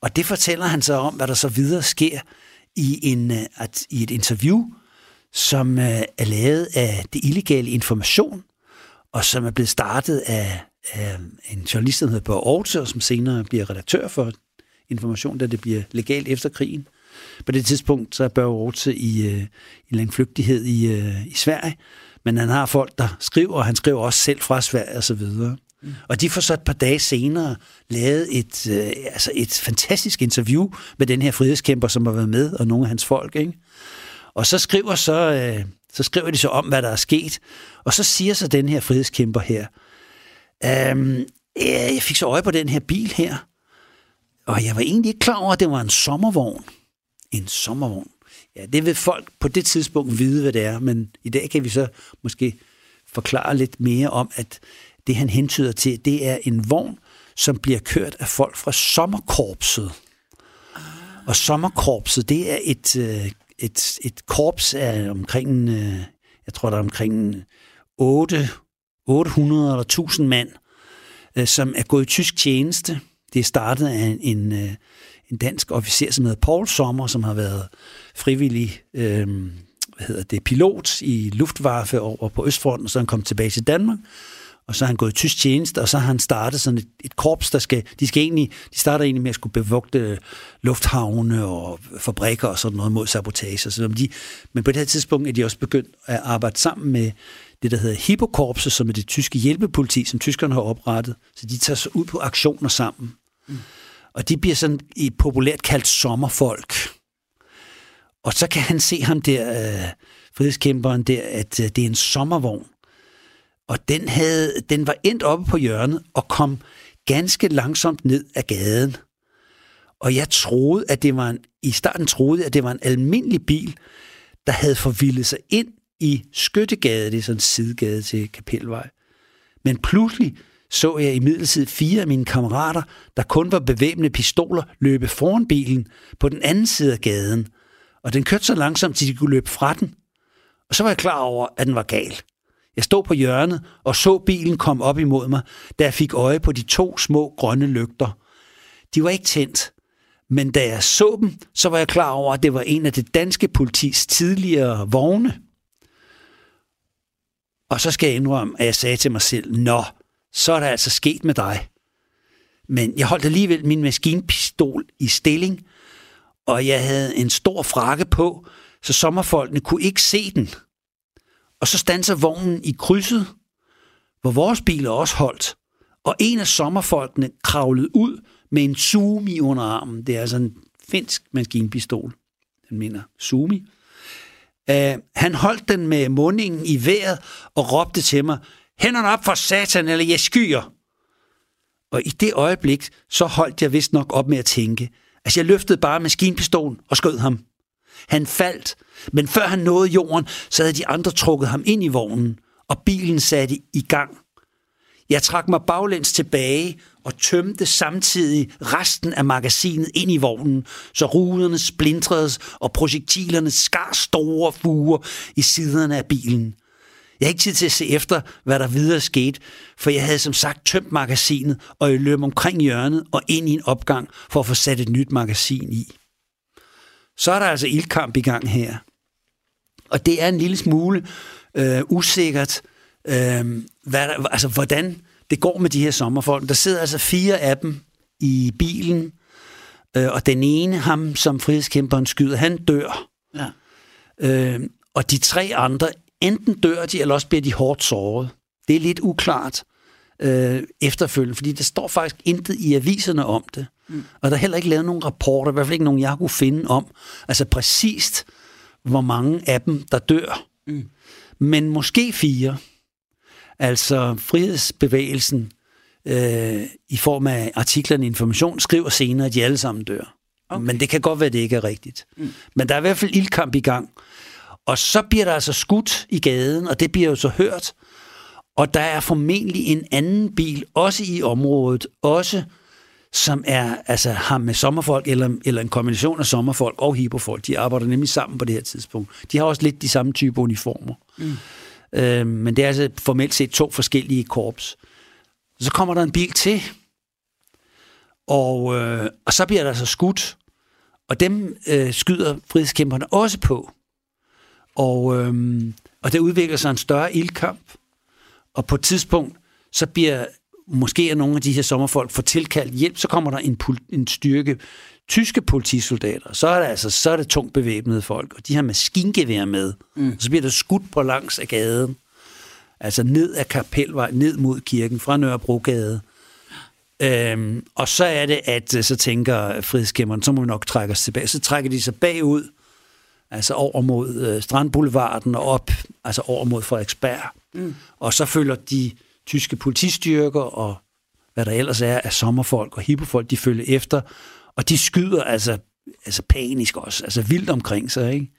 Speaker 2: Og det fortæller han så om, hvad der så videre sker i, en, øh, at, i et interview, som øh, er lavet af det illegale information, og som er blevet startet af, af en journalist, der hedder Børge Aarhus, og som senere bliver redaktør for information, da det bliver legalt efter krigen. På det tidspunkt så er Børge Rotse i, øh, i en flygtighed i, øh, i Sverige, men han har folk, der skriver, og han skriver også selv fra Sverige og så videre. Mm. Og de får så et par dage senere lavet et, øh, altså et fantastisk interview med den her frihedskæmper, som har været med, og nogle af hans folk. Ikke? Og så skriver, så, øh, så skriver de så om, hvad der er sket. Og så siger så den her frihedskæmper her, øhm, jeg fik så øje på den her bil her, og jeg var egentlig ikke klar over, at det var en sommervogn en sommervogn. Ja, det vil folk på det tidspunkt vide, hvad det er, men i dag kan vi så måske forklare lidt mere om, at det han hentyder til, det er en vogn, som bliver kørt af folk fra sommerkorpset. Og sommerkorpset, det er et, øh, et, et korps af omkring, øh, jeg tror der er omkring 8, 800 eller 1000 mand, øh, som er gået i tysk tjeneste. Det er startet af en, en en dansk officer, som hedder Paul Sommer, som har været frivillig øh, hvad hedder det, pilot i Luftwaffe over på Østfronten, og så han kom tilbage til Danmark, og så har han gået i tysk tjeneste, og så har han startet sådan et, et korps, der skal, de skal egentlig, de starter egentlig med at skulle bevogte lufthavne og fabrikker og sådan noget mod sabotage. Så de, men på det her tidspunkt er de også begyndt at arbejde sammen med det, der hedder Hippokorpset, som er det tyske hjælpepoliti, som tyskerne har oprettet. Så de tager sig ud på aktioner sammen. Mm. Og de bliver sådan i populært kaldt sommerfolk. Og så kan han se ham der, øh, frihedskæmperen der, at øh, det er en sommervogn. Og den, havde, den var endt oppe på hjørnet og kom ganske langsomt ned ad gaden. Og jeg troede, at det var en, i starten troede jeg, at det var en almindelig bil, der havde forvildet sig ind i Skyttegade, det er sådan en sidegade til Kapelvej. Men pludselig så jeg i midlertid fire af mine kammerater, der kun var bevæbnede pistoler, løbe foran bilen på den anden side af gaden. Og den kørte så langsomt, at de kunne løbe fra den. Og så var jeg klar over, at den var gal. Jeg stod på hjørnet og så bilen komme op imod mig, da jeg fik øje på de to små grønne lygter. De var ikke tændt, men da jeg så dem, så var jeg klar over, at det var en af det danske politis tidligere vogne. Og så skal jeg indrømme, at jeg sagde til mig selv, Nå, så er der altså sket med dig. Men jeg holdt alligevel min maskinpistol i stilling, og jeg havde en stor frakke på, så sommerfolkene kunne ikke se den. Og så standser vognen i krydset, hvor vores biler også holdt. Og en af sommerfolkene kravlede ud med en Sumi under armen. Det er altså en finsk maskinpistol. Den minder Sumi. Uh, han holdt den med mundingen i vejret og råbte til mig, hænderne op for satan, eller jeg skyer. Og i det øjeblik, så holdt jeg vist nok op med at tænke. Altså, jeg løftede bare maskinpistolen og skød ham. Han faldt, men før han nåede jorden, så havde de andre trukket ham ind i vognen, og bilen satte i gang. Jeg trak mig baglæns tilbage og tømte samtidig resten af magasinet ind i vognen, så ruderne splintredes og projektilerne skar store fuger i siderne af bilen. Jeg har ikke tid til at se efter, hvad der videre skete, for jeg havde som sagt tømt magasinet, og jeg løb omkring hjørnet og ind i en opgang for at få sat et nyt magasin i. Så er der altså ildkamp i gang her. Og det er en lille smule øh, usikkert, øh, hvad der, altså, hvordan det går med de her sommerfolk. Der sidder altså fire af dem i bilen, øh, og den ene, ham som frihedskæmperen skyder, han dør. Ja. Øh, og de tre andre, enten dør de, eller også bliver de hårdt såret. Det er lidt uklart øh, efterfølgende, fordi der står faktisk intet i aviserne om det. Mm. Og der er heller ikke lavet nogen rapporter, i hvert fald ikke nogen, jeg kunne finde om, altså præcist, hvor mange af dem, der dør. Mm. Men måske fire. Altså frihedsbevægelsen øh, i form af artiklerne Information skriver senere, at de alle sammen dør. Okay. Men det kan godt være, at det ikke er rigtigt. Mm. Men der er i hvert fald ildkamp i gang. Og så bliver der altså skudt i gaden, og det bliver jo så hørt. Og der er formentlig en anden bil, også i området, også som er, altså, har med sommerfolk, eller, eller en kombination af sommerfolk og hippofolk. De arbejder nemlig sammen på det her tidspunkt. De har også lidt de samme type uniformer. Mm. Øh, men det er altså formelt set to forskellige korps. Så kommer der en bil til, og, øh, og så bliver der altså skudt, og dem øh, skyder frihedskæmperne også på. Og, øh, og der udvikler sig en større ildkamp, og på et tidspunkt, så bliver måske er nogle af de her sommerfolk får tilkaldt hjælp, så kommer der en, en styrke tyske politisoldater, så er det altså så er det tungt bevæbnede folk, og de har maskingevær med. Mm. Så bliver der skudt på langs af gaden. Altså ned af Kapelvej, ned mod kirken, fra Nørrebrogade. Øhm, og så er det, at øh, så tænker frihedskæmmeren, så må vi nok trække os tilbage. Så trækker de sig bagud, altså over mod øh, Strandboulevarden og op, altså over mod Frederiksberg. Mm. Og så følger de tyske politistyrker og hvad der ellers er af sommerfolk og hippofolk, de følger efter, og de skyder altså, altså panisk også, altså vildt omkring sig, ikke?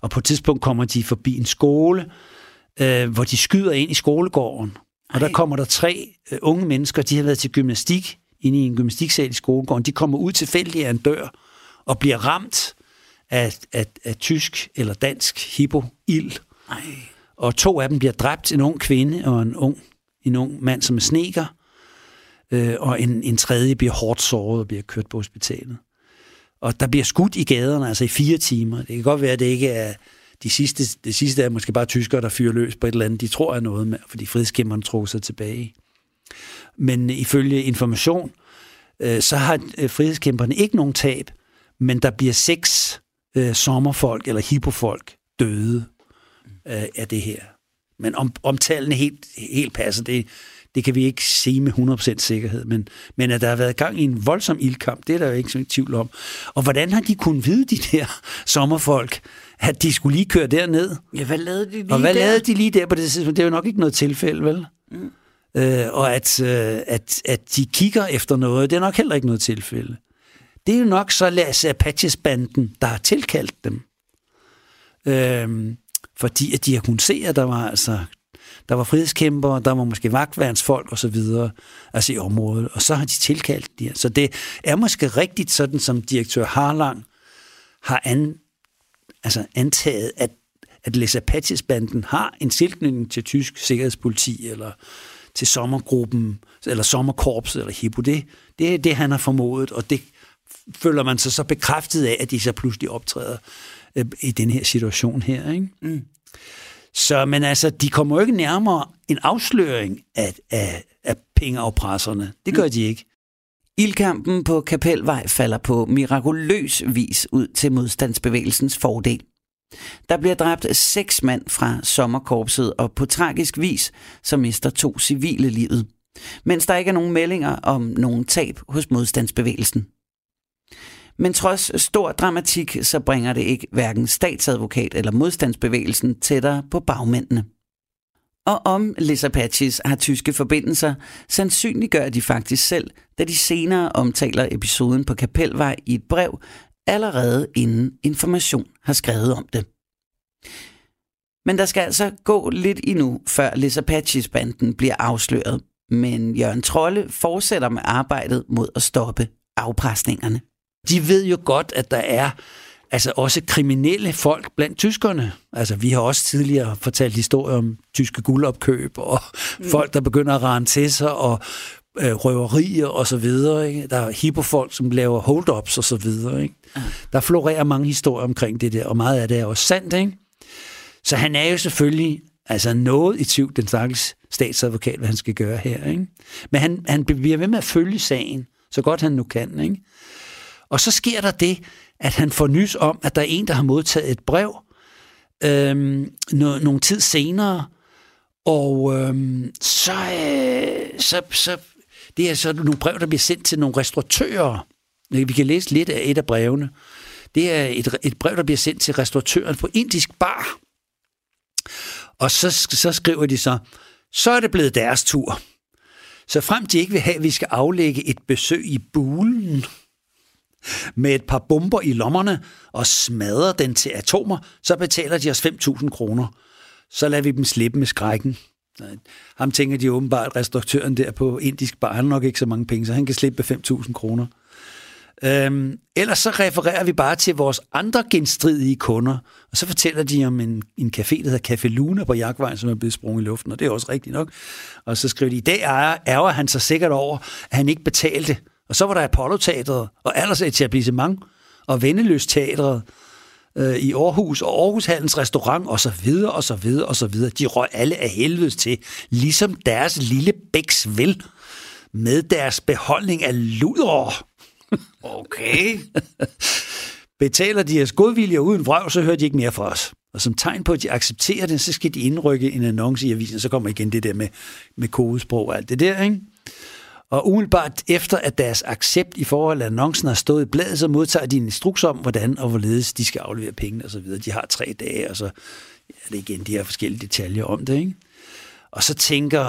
Speaker 2: Og på et tidspunkt kommer de forbi en skole, øh, hvor de skyder ind i skolegården. Og Ej. der kommer der tre øh, unge mennesker, de har været til gymnastik, inde i en gymnastiksal i skolegården. De kommer ud tilfældigt af en dør og bliver ramt af, af, af tysk eller dansk hippo-ild. Og to af dem bliver dræbt, en ung kvinde og en ung, en ung mand, som er sneker øh, og en, en tredje bliver hårdt såret og bliver kørt på hospitalet. Og der bliver skudt i gaderne, altså i fire timer. Det kan godt være, at det ikke er de sidste, det sidste er måske bare tyskere, der fyrer løs på et eller andet. De tror er noget med, fordi frihedskæmperne tror sig tilbage. Men ifølge information, øh, så har øh, frihedskæmperne ikke nogen tab, men der bliver seks øh, sommerfolk eller hippofolk døde øh, af det her. Men om, om tallene helt, helt passer, det, det kan vi ikke sige med 100% sikkerhed. Men, men at der har været gang i en voldsom ildkamp, det er der jo ikke så tvivl om. Og hvordan har de kunnet vide, de der sommerfolk, at de skulle lige køre derned?
Speaker 1: Ja, hvad lavede de lige
Speaker 2: Og hvad
Speaker 1: der?
Speaker 2: lavede de lige der på det tidspunkt? Det er jo nok ikke noget tilfælde, vel? Mm. Øh, og at, øh, at, at de kigger efter noget, det er nok heller ikke noget tilfælde. Det er jo nok så Las Apaches-banden, der har tilkaldt dem. Øhm, fordi at de har kunnet se, at der var altså der var frihedskæmpere, der var måske vagtværnsfolk og så videre, altså i området, og så har de tilkaldt de her. Så det er måske rigtigt sådan, som direktør Harlang har an, altså antaget, at, at Les Apaches-banden har en tilknytning til tysk sikkerhedspoliti, eller til sommergruppen, eller sommerkorpset, eller Hippo. Det, det er det, han har formodet, og det føler man sig så bekræftet af, at de så pludselig optræder øh, i den her situation her. Ikke? Mm. Så, men altså, de kommer jo ikke nærmere en afsløring af, af, af pengeafpresserne. Det gør de ikke.
Speaker 1: Ildkampen på Kapelvej falder på mirakuløs vis ud til modstandsbevægelsens fordel. Der bliver dræbt seks mand fra sommerkorpset, og på tragisk vis så mister to civile livet, mens der ikke er nogen meldinger om nogen tab hos modstandsbevægelsen. Men trods stor dramatik, så bringer det ikke hverken statsadvokat eller modstandsbevægelsen tættere på bagmændene. Og om Les Apaches har tyske forbindelser, sandsynliggør de faktisk selv, da de senere omtaler episoden på Kapelvej i et brev, allerede inden information har skrevet om det. Men der skal altså gå lidt endnu, før Les Apaches-banden bliver afsløret. Men Jørgen Trolle fortsætter med arbejdet mod at stoppe afpresningerne.
Speaker 2: De ved jo godt, at der er altså også kriminelle folk blandt tyskerne. Altså, vi har også tidligere fortalt historier om tyske guldopkøb og mm. folk, der begynder at rende til sig og øh, røverier og så videre. Ikke? Der er hippofolk, som laver hold-ups og så videre. Ikke? Mm. Der florerer mange historier omkring det der, og meget af det er også sandt. Ikke? Så han er jo selvfølgelig altså noget i tvivl, den stakkels statsadvokat, hvad han skal gøre her. Ikke? Men han, han bliver ved med at følge sagen, så godt han nu kan. Ikke? Og så sker der det, at han får nys om, at der er en, der har modtaget et brev øhm, no, nogle tid senere, og øhm, så, øh, så, så det er så nogle brev, der bliver sendt til nogle restauratører. Øh, vi kan læse lidt af et af brevene. Det er et, et brev, der bliver sendt til restauratøren på Indisk Bar. Og så, så skriver de så, så er det blevet deres tur. Så frem til ikke vil have, at vi skal aflægge et besøg i bulen, med et par bomber i lommerne og smadrer den til atomer, så betaler de os 5.000 kroner. Så lader vi dem slippe med skrækken. Ham tænker de åbenbart, restauratøren der på indisk bar, han har nok ikke så mange penge, så han kan slippe med 5.000 kroner. Øhm, ellers så refererer vi bare til vores andre genstridige kunder, og så fortæller de om en, en café, der hedder Café Luna på Jagtvejen, som er blevet sprunget i luften, og det er også rigtigt nok. Og så skriver de, i dag ærger han sig sikkert over, at han ikke betalte og så var der Apollo-teatret, og ellers etablissement, og Vendeløs-teatret øh, i Aarhus, og Aarhushallens restaurant, og så videre, og så videre, og så videre. De røg alle af helvedes til, ligesom deres lille bæks vil, med deres beholdning af luder.
Speaker 1: Okay.
Speaker 2: Betaler de os godvilje uden vrøv, så hører de ikke mere fra os. Og som tegn på, at de accepterer det, så skal de indrykke en annonce i avisen, så kommer igen det der med, med kodesprog og alt det der, ikke? Og umiddelbart efter, at deres accept i forhold til annoncen har stået i bladet, så modtager de en instruks om, hvordan og hvorledes de skal aflevere pengene osv. De har tre dage, og så er det igen de her forskellige detaljer om det. Ikke? Og så tænker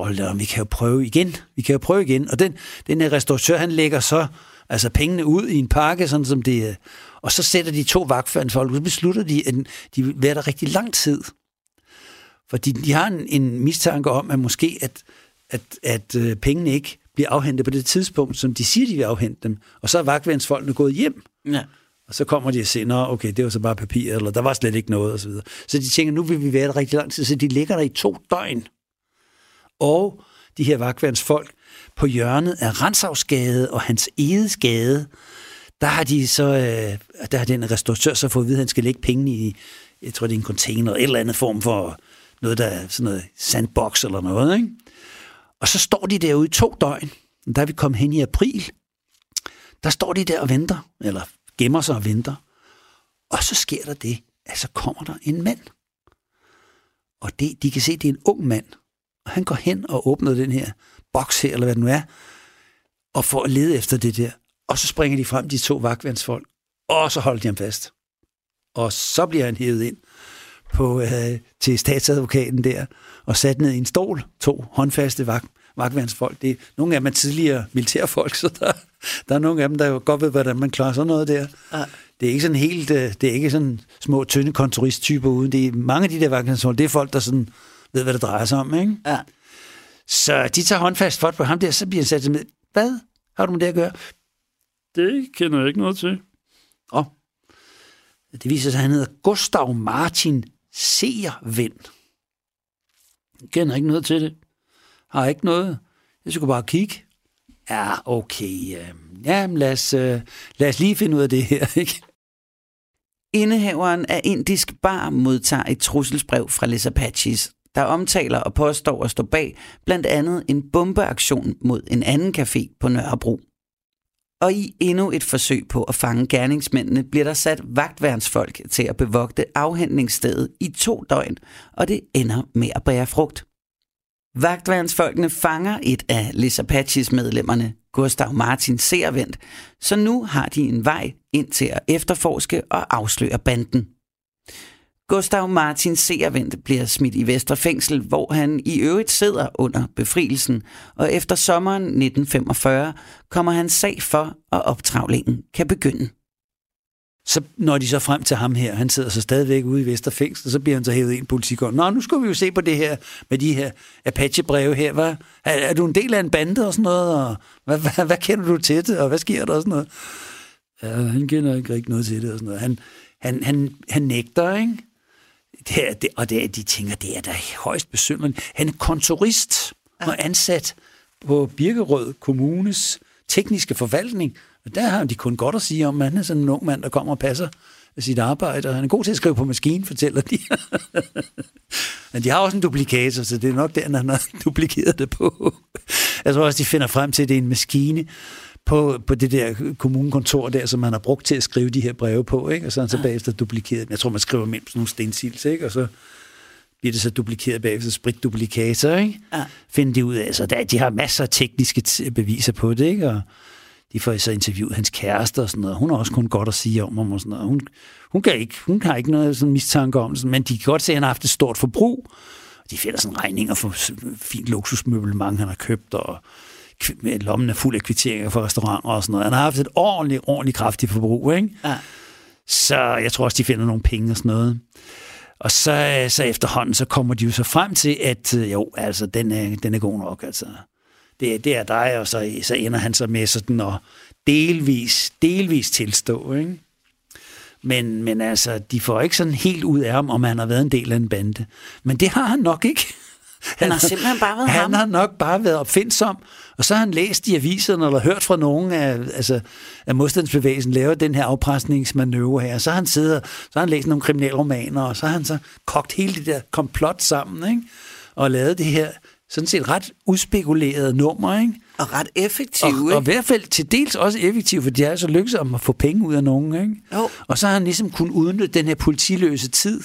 Speaker 2: øh, uh, om vi kan jo prøve igen. Vi kan jo prøve igen. Og den, den her restauratør, han lægger så altså pengene ud i en pakke, sådan som det er. Og så sætter de to vagtførende og så beslutter de, at de vil være der rigtig lang tid. Fordi de har en, en mistanke om, at måske, at at, at øh, pengene ikke bliver afhentet på det tidspunkt, som de siger, de vil afhente dem. Og så er vagtvandsfolkene gået hjem.
Speaker 1: Ja.
Speaker 2: Og så kommer de og siger, okay, det var så bare papir, eller der var slet ikke noget, osv. Så, så de tænker, nu vil vi være der rigtig lang tid, så de ligger der i to døgn. Og de her vagtvandsfolk på hjørnet af Ransavsgade og Hans Edesgade, der har de så, øh, der har den restauratør så fået at vide, at han skal lægge penge i, jeg tror det er en container, eller et eller andet form for noget, der er sådan noget sandbox eller noget, ikke? Og så står de derude i to døgn. Da vi kom hen i april. Der står de der og venter, eller gemmer sig og venter. Og så sker der det, at så kommer der en mand. Og det, de kan se, det er en ung mand. Og han går hen og åbner den her boks her, eller hvad det nu er, og får at lede efter det der. Og så springer de frem, de to vagtvandsfolk, og så holder de ham fast. Og så bliver han hævet ind på, øh, til statsadvokaten der, og sat ned i en stol, to håndfaste vagt, vagtvandsfolk. Det er nogle af dem er tidligere militærfolk, så der, der er nogle af dem, der jo godt ved, hvordan man klarer sådan noget der. Ja. Det er ikke sådan helt, øh, det er ikke sådan små, tynde kontoristtyper uden. Det er mange af de der vagtvandsfolk, det er folk, der sådan ved, hvad det drejer sig om, ikke? Ja. Så de tager håndfast fat på ham der, så bliver han sat med, hvad har du med det at gøre?
Speaker 3: Det kender jeg ikke noget til.
Speaker 2: Og det viser sig, at han hedder Gustav Martin Seervind. Jeg kender ikke noget til det. Har ikke noget. Jeg skulle bare kigge. Ja, okay. Øhm, ja, lad os, øh, lad os lige finde ud af det her, ikke?
Speaker 1: Indehaveren af Indisk Bar modtager et trusselsbrev fra Les Apaches, der omtaler og påstår at stå bag blandt andet en bombeaktion mod en anden café på Nørrebro. Og i endnu et forsøg på at fange gerningsmændene bliver der sat vagtværnsfolk til at bevogte afhentningsstedet i to døgn, og det ender med at bære frugt. Vagtværnsfolkene fanger et af Les Apaches medlemmerne, Gustav Martin Servendt, så nu har de en vej ind til at efterforske og afsløre banden. Gustav Martin Seervendt bliver smidt i Vesterfængsel, hvor han i øvrigt sidder under befrielsen, og efter sommeren 1945 kommer han sag for, og optravlingen kan begynde.
Speaker 2: Så når de så frem til ham her, han sidder så stadigvæk ude i Vesterfængsel, så bliver han så hævet ind politikeren. Nå, nu skal vi jo se på det her med de her Apache-breve her. Hvad? Er, er, du en del af en bande og sådan noget? Og hvad, hvad, hvad kender du til det? Og hvad sker der og sådan noget? Ja, han kender ikke rigtig noget til det og sådan noget. Han, han, han, han nægter, ikke? Det er, det, og det er, de tænker, det er da højst besynderligt. Han er kontorist og ansat på Birkerød Kommunes tekniske forvaltning. Og der har de kun godt at sige om, at han er sådan en ung mand, der kommer og passer sit arbejde, og han er god til at skrive på maskinen, fortæller de. Men de har også en duplikator, så det er nok den, han har duplikeret det på. Jeg tror også, de finder frem til, at det er en maskine, på, på det der kommunekontor der, som man har brugt til at skrive de her breve på, ikke? og så er han så bagefter duplikeret. Jeg tror, man skriver med sådan nogle stensils, ikke? og så bliver det så duplikeret bagefter spritduplikator, ikke? Ja. Find det ud af. Så der, de har masser af tekniske beviser på det, ikke? Og de får så interviewet hans kæreste og sådan noget. Hun har også kun godt at sige om ham og sådan noget. Hun, hun, kan ikke, hun har ikke noget sådan mistanke om det, men de kan godt se, at han har haft et stort forbrug. De finder sådan regninger for fint luksusmøblement, han har købt, og lommen er fuld af kvitteringer for restauranter og sådan noget. Han har haft et ordentligt, ordentligt kraftigt forbrug, ikke? Ja. Så jeg tror også, de finder nogle penge og sådan noget. Og så, så efterhånden, så kommer de jo så frem til, at øh, jo, altså, den er, den er god nok, altså. Det, det er dig, og så, så ender han så med sådan at delvis, delvis tilstå, ikke? Men, men altså, de får ikke sådan helt ud af ham, om han har været en del af en bande. Men det har han nok ikke.
Speaker 1: Han har simpelthen bare været
Speaker 2: han
Speaker 1: ham.
Speaker 2: Han har nok bare været opfindsom, og så har han læst i aviserne, eller hørt fra nogen af, altså, af modstandsbevægelsen, lave den her afpresningsmanøvre her. Så har han siddet, så har han læst nogle kriminalromaner, og så har han så kogt hele det der komplot sammen, ikke? og lavet det her sådan set ret udspekuleret nummer, ikke?
Speaker 1: Og ret effektiv,
Speaker 2: og, og i hvert fald til dels også effektiv, for de er så lykkedes om at få penge ud af nogen, ikke? Jo. Og så har han ligesom kun udnytte den her politiløse tid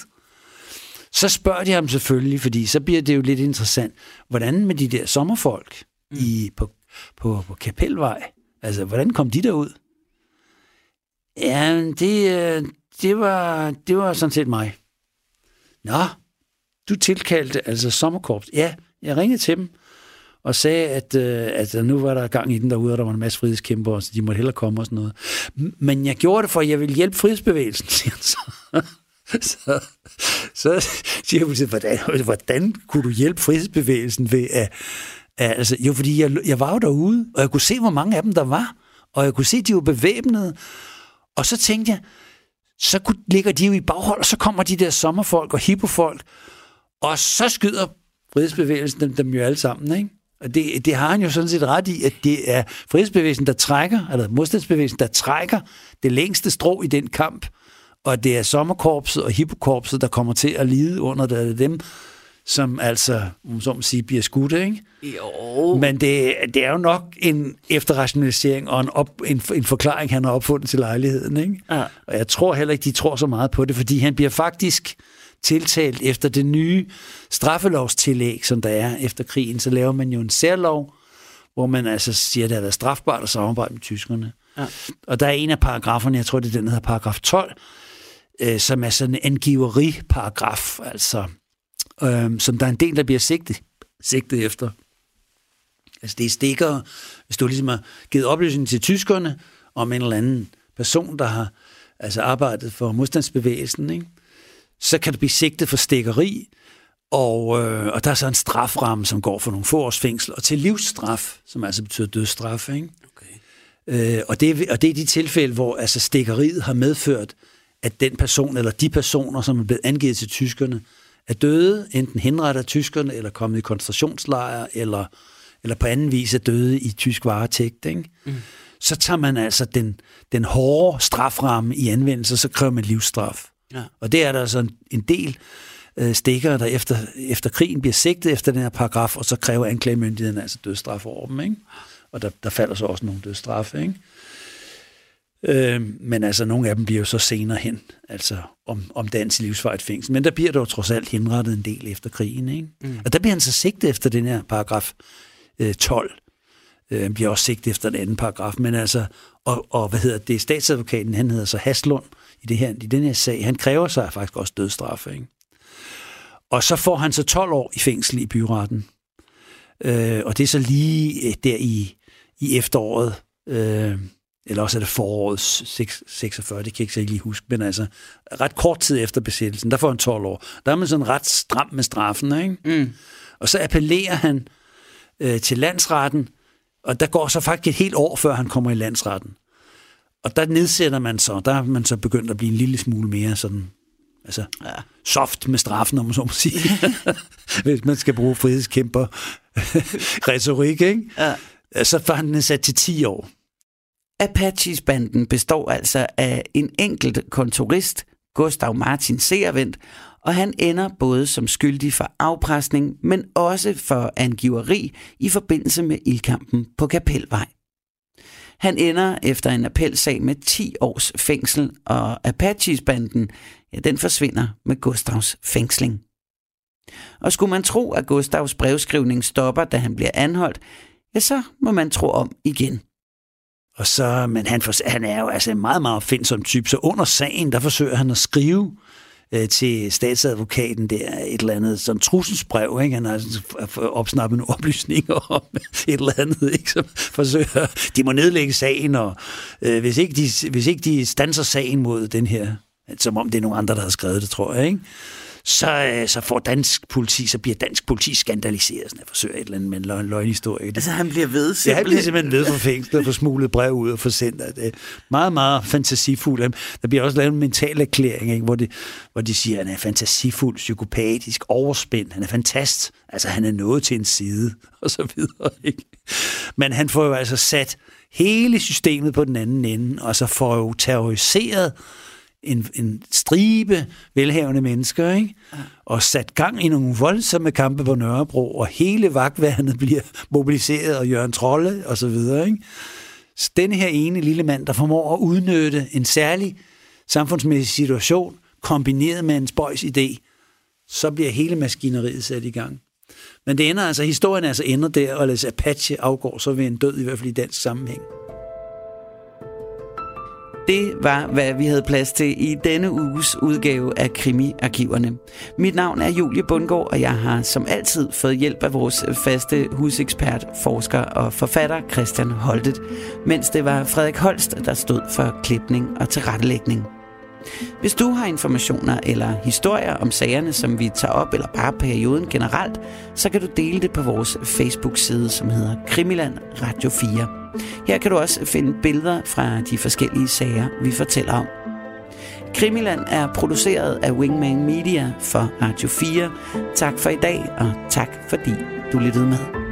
Speaker 2: så spørger de ham selvfølgelig, fordi så bliver det jo lidt interessant, hvordan med de der sommerfolk mm. i, på, på, på Kapelvej? Altså, hvordan kom de derud? Ja, det, øh, det, var, det var sådan set mig. Nå, du tilkaldte altså sommerkorps. Ja, jeg ringede til dem og sagde, at, øh, at nu var der gang i den derude, og der var en masse frihedskæmper, så de måtte hellere komme og sådan noget. Men jeg gjorde det, for jeg ville hjælpe frihedsbevægelsen, siger han så. så, så siger politiet, hvordan, hvordan kunne du hjælpe frihedsbevægelsen ved at... at altså, jo, fordi jeg, jeg var jo derude, og jeg kunne se, hvor mange af dem der var, og jeg kunne se, at de var bevæbnede. Og så tænkte jeg, så kunne, ligger de jo i baghold, og så kommer de der sommerfolk og hippofolk, og så skyder frihedsbevægelsen dem, dem jo alle sammen, ikke? Og det, det har han jo sådan set ret i, at det er frihedsbevægelsen, der trækker, eller modstandsbevægelsen, der trækker det længste strå i den kamp og det er sommerkorpset og hippokorpset, der kommer til at lide under det. Det dem, som altså, som man siger, bliver skudt, ikke?
Speaker 1: Jo.
Speaker 2: Men det, det er jo nok en efterrationalisering og en, op, en, en forklaring, han har opfundet til lejligheden, ikke? Ja. Og jeg tror heller ikke, de tror så meget på det, fordi han bliver faktisk tiltalt efter det nye straffelovstillæg, som der er efter krigen, så laver man jo en særlov, hvor man altså siger, at det har været strafbart at samarbejde med tyskerne. Ja. Og der er en af paragraferne, jeg tror, det er den, der hedder paragraf 12, øh, som er sådan en angiveri-paragraf, altså, øh, som der er en del, der bliver sigtet, sigtet efter. Altså det er stikker, hvis du ligesom har givet oplysning til tyskerne om en eller anden person, der har altså arbejdet for modstandsbevægelsen, ikke? så kan du blive sigtet for stikkeri, og, øh, og der er så en straframme, som går for nogle få års fængsel, og til livsstraf, som altså betyder dødsstraf. Ikke? Okay. Øh, og, det, og det er de tilfælde, hvor altså stikkeriet har medført, at den person eller de personer, som er blevet angivet til tyskerne, er døde, enten henrettet af tyskerne, eller kommet i koncentrationslejre, eller, eller på anden vis er døde i tysk varetægt. Ikke? Mm. Så tager man altså den, den hårde straframme i anvendelse, så kræver man livsstraf. Ja. Og det er der altså en, en del øh, stikker, der efter, efter krigen bliver sigtet efter den her paragraf, og så kræver anklagemyndigheden altså dødsstraf over dem. Ikke? Og der, der falder så også nogle dødsstraffe. Ikke? Øh, men altså, nogle af dem bliver jo så senere hen, altså om, om dans i livsvarigt fængsel. Men der bliver dog trods alt henrettet en del efter krigen. Ikke? Mm. Og der bliver han så sigtet efter den her paragraf øh, 12. Øh, han bliver også sigtet efter den anden paragraf. Men altså, og, og hvad hedder det, statsadvokaten, han hedder så Haslund i, det her, i den her sag, han kræver sig faktisk også dødsstraf. Ikke? Og så får han så 12 år i fængsel i byretten. Øh, og det er så lige øh, der i, i efteråret, øh, eller også er det foråret 46, det kan jeg ikke lige huske, men altså ret kort tid efter besættelsen, der får han 12 år. Der er man sådan ret stram med straffen, ikke? Mm. Og så appellerer han øh, til landsretten, og der går så faktisk et helt år, før han kommer i landsretten. Og der nedsætter man så, der er man så begyndt at blive en lille smule mere sådan, altså ja. soft med straffen, om man så må sige. Hvis man skal bruge frihedskæmper retorik, ikke? Ja. Så får han den sat til 10 år.
Speaker 1: Apaches-banden består altså af en enkelt kontorist, Gustav Martin Seervendt, og han ender både som skyldig for afpresning, men også for angiveri i forbindelse med ildkampen på Kapelvej. Han ender efter en appelsag med 10 års fængsel, og Apaches-banden, ja, den forsvinder med Gustavs fængsling. Og skulle man tro, at Gustavs brevskrivning stopper, da han bliver anholdt, ja, så må man tro om igen.
Speaker 2: Og så, men han, for, han er jo altså en meget, meget opfindsom type, så under sagen, der forsøger han at skrive øh, til statsadvokaten der et eller andet som trusselsbrev, ikke? Han har altså opsnappet nogle oplysninger om et eller andet, ikke? Som forsøger, de må nedlægge sagen, og øh, hvis, ikke de, hvis ikke de stanser sagen mod den her, som om det er nogle andre, der har skrevet det, tror jeg, ikke? Så, øh, så får dansk politi, så bliver dansk politi skandaliseret, sådan at forsøge et eller andet med en løgn, løgnhistorie.
Speaker 1: Altså han bliver ved
Speaker 2: simpelthen? Ja, han bliver simpelthen ved for fængslet og får smuglet brev ud og får sendt det. Er meget, meget fantasifuld. Der bliver også lavet en mental erklæring, ikke, hvor, de, hvor de siger, at han er fantasifuld, psykopatisk, overspændt, han er fantast, altså han er nået til en side, og så videre. Ikke? Men han får jo altså sat hele systemet på den anden ende, og så får jo terroriseret en, en stribe velhavende mennesker, ikke? Ja. og sat gang i nogle voldsomme kampe på Nørrebro, og hele vagtværnet bliver mobiliseret, og Jørgen Trolle og så videre. Ikke? Så denne her ene lille mand, der formår at udnytte en særlig samfundsmæssig situation, kombineret med en spøjs idé, så bliver hele maskineriet sat i gang. Men det ender altså, historien altså ender der, og hvis Apache afgår, så vil en død i hvert fald i dansk sammenhæng.
Speaker 1: Det var, hvad vi havde plads til i denne uges udgave af Krimi-arkiverne. Mit navn er Julie Bundgaard, og jeg har som altid fået hjælp af vores faste husekspert, forsker og forfatter Christian Holtet, mens det var Frederik Holst, der stod for klipning og tilrettelægning. Hvis du har informationer eller historier om sagerne, som vi tager op, eller bare perioden generelt, så kan du dele det på vores Facebook-side, som hedder Krimiland Radio 4. Her kan du også finde billeder fra de forskellige sager, vi fortæller om. Krimiland er produceret af Wingman Media for Radio 4. Tak for i dag, og tak fordi du lyttede med.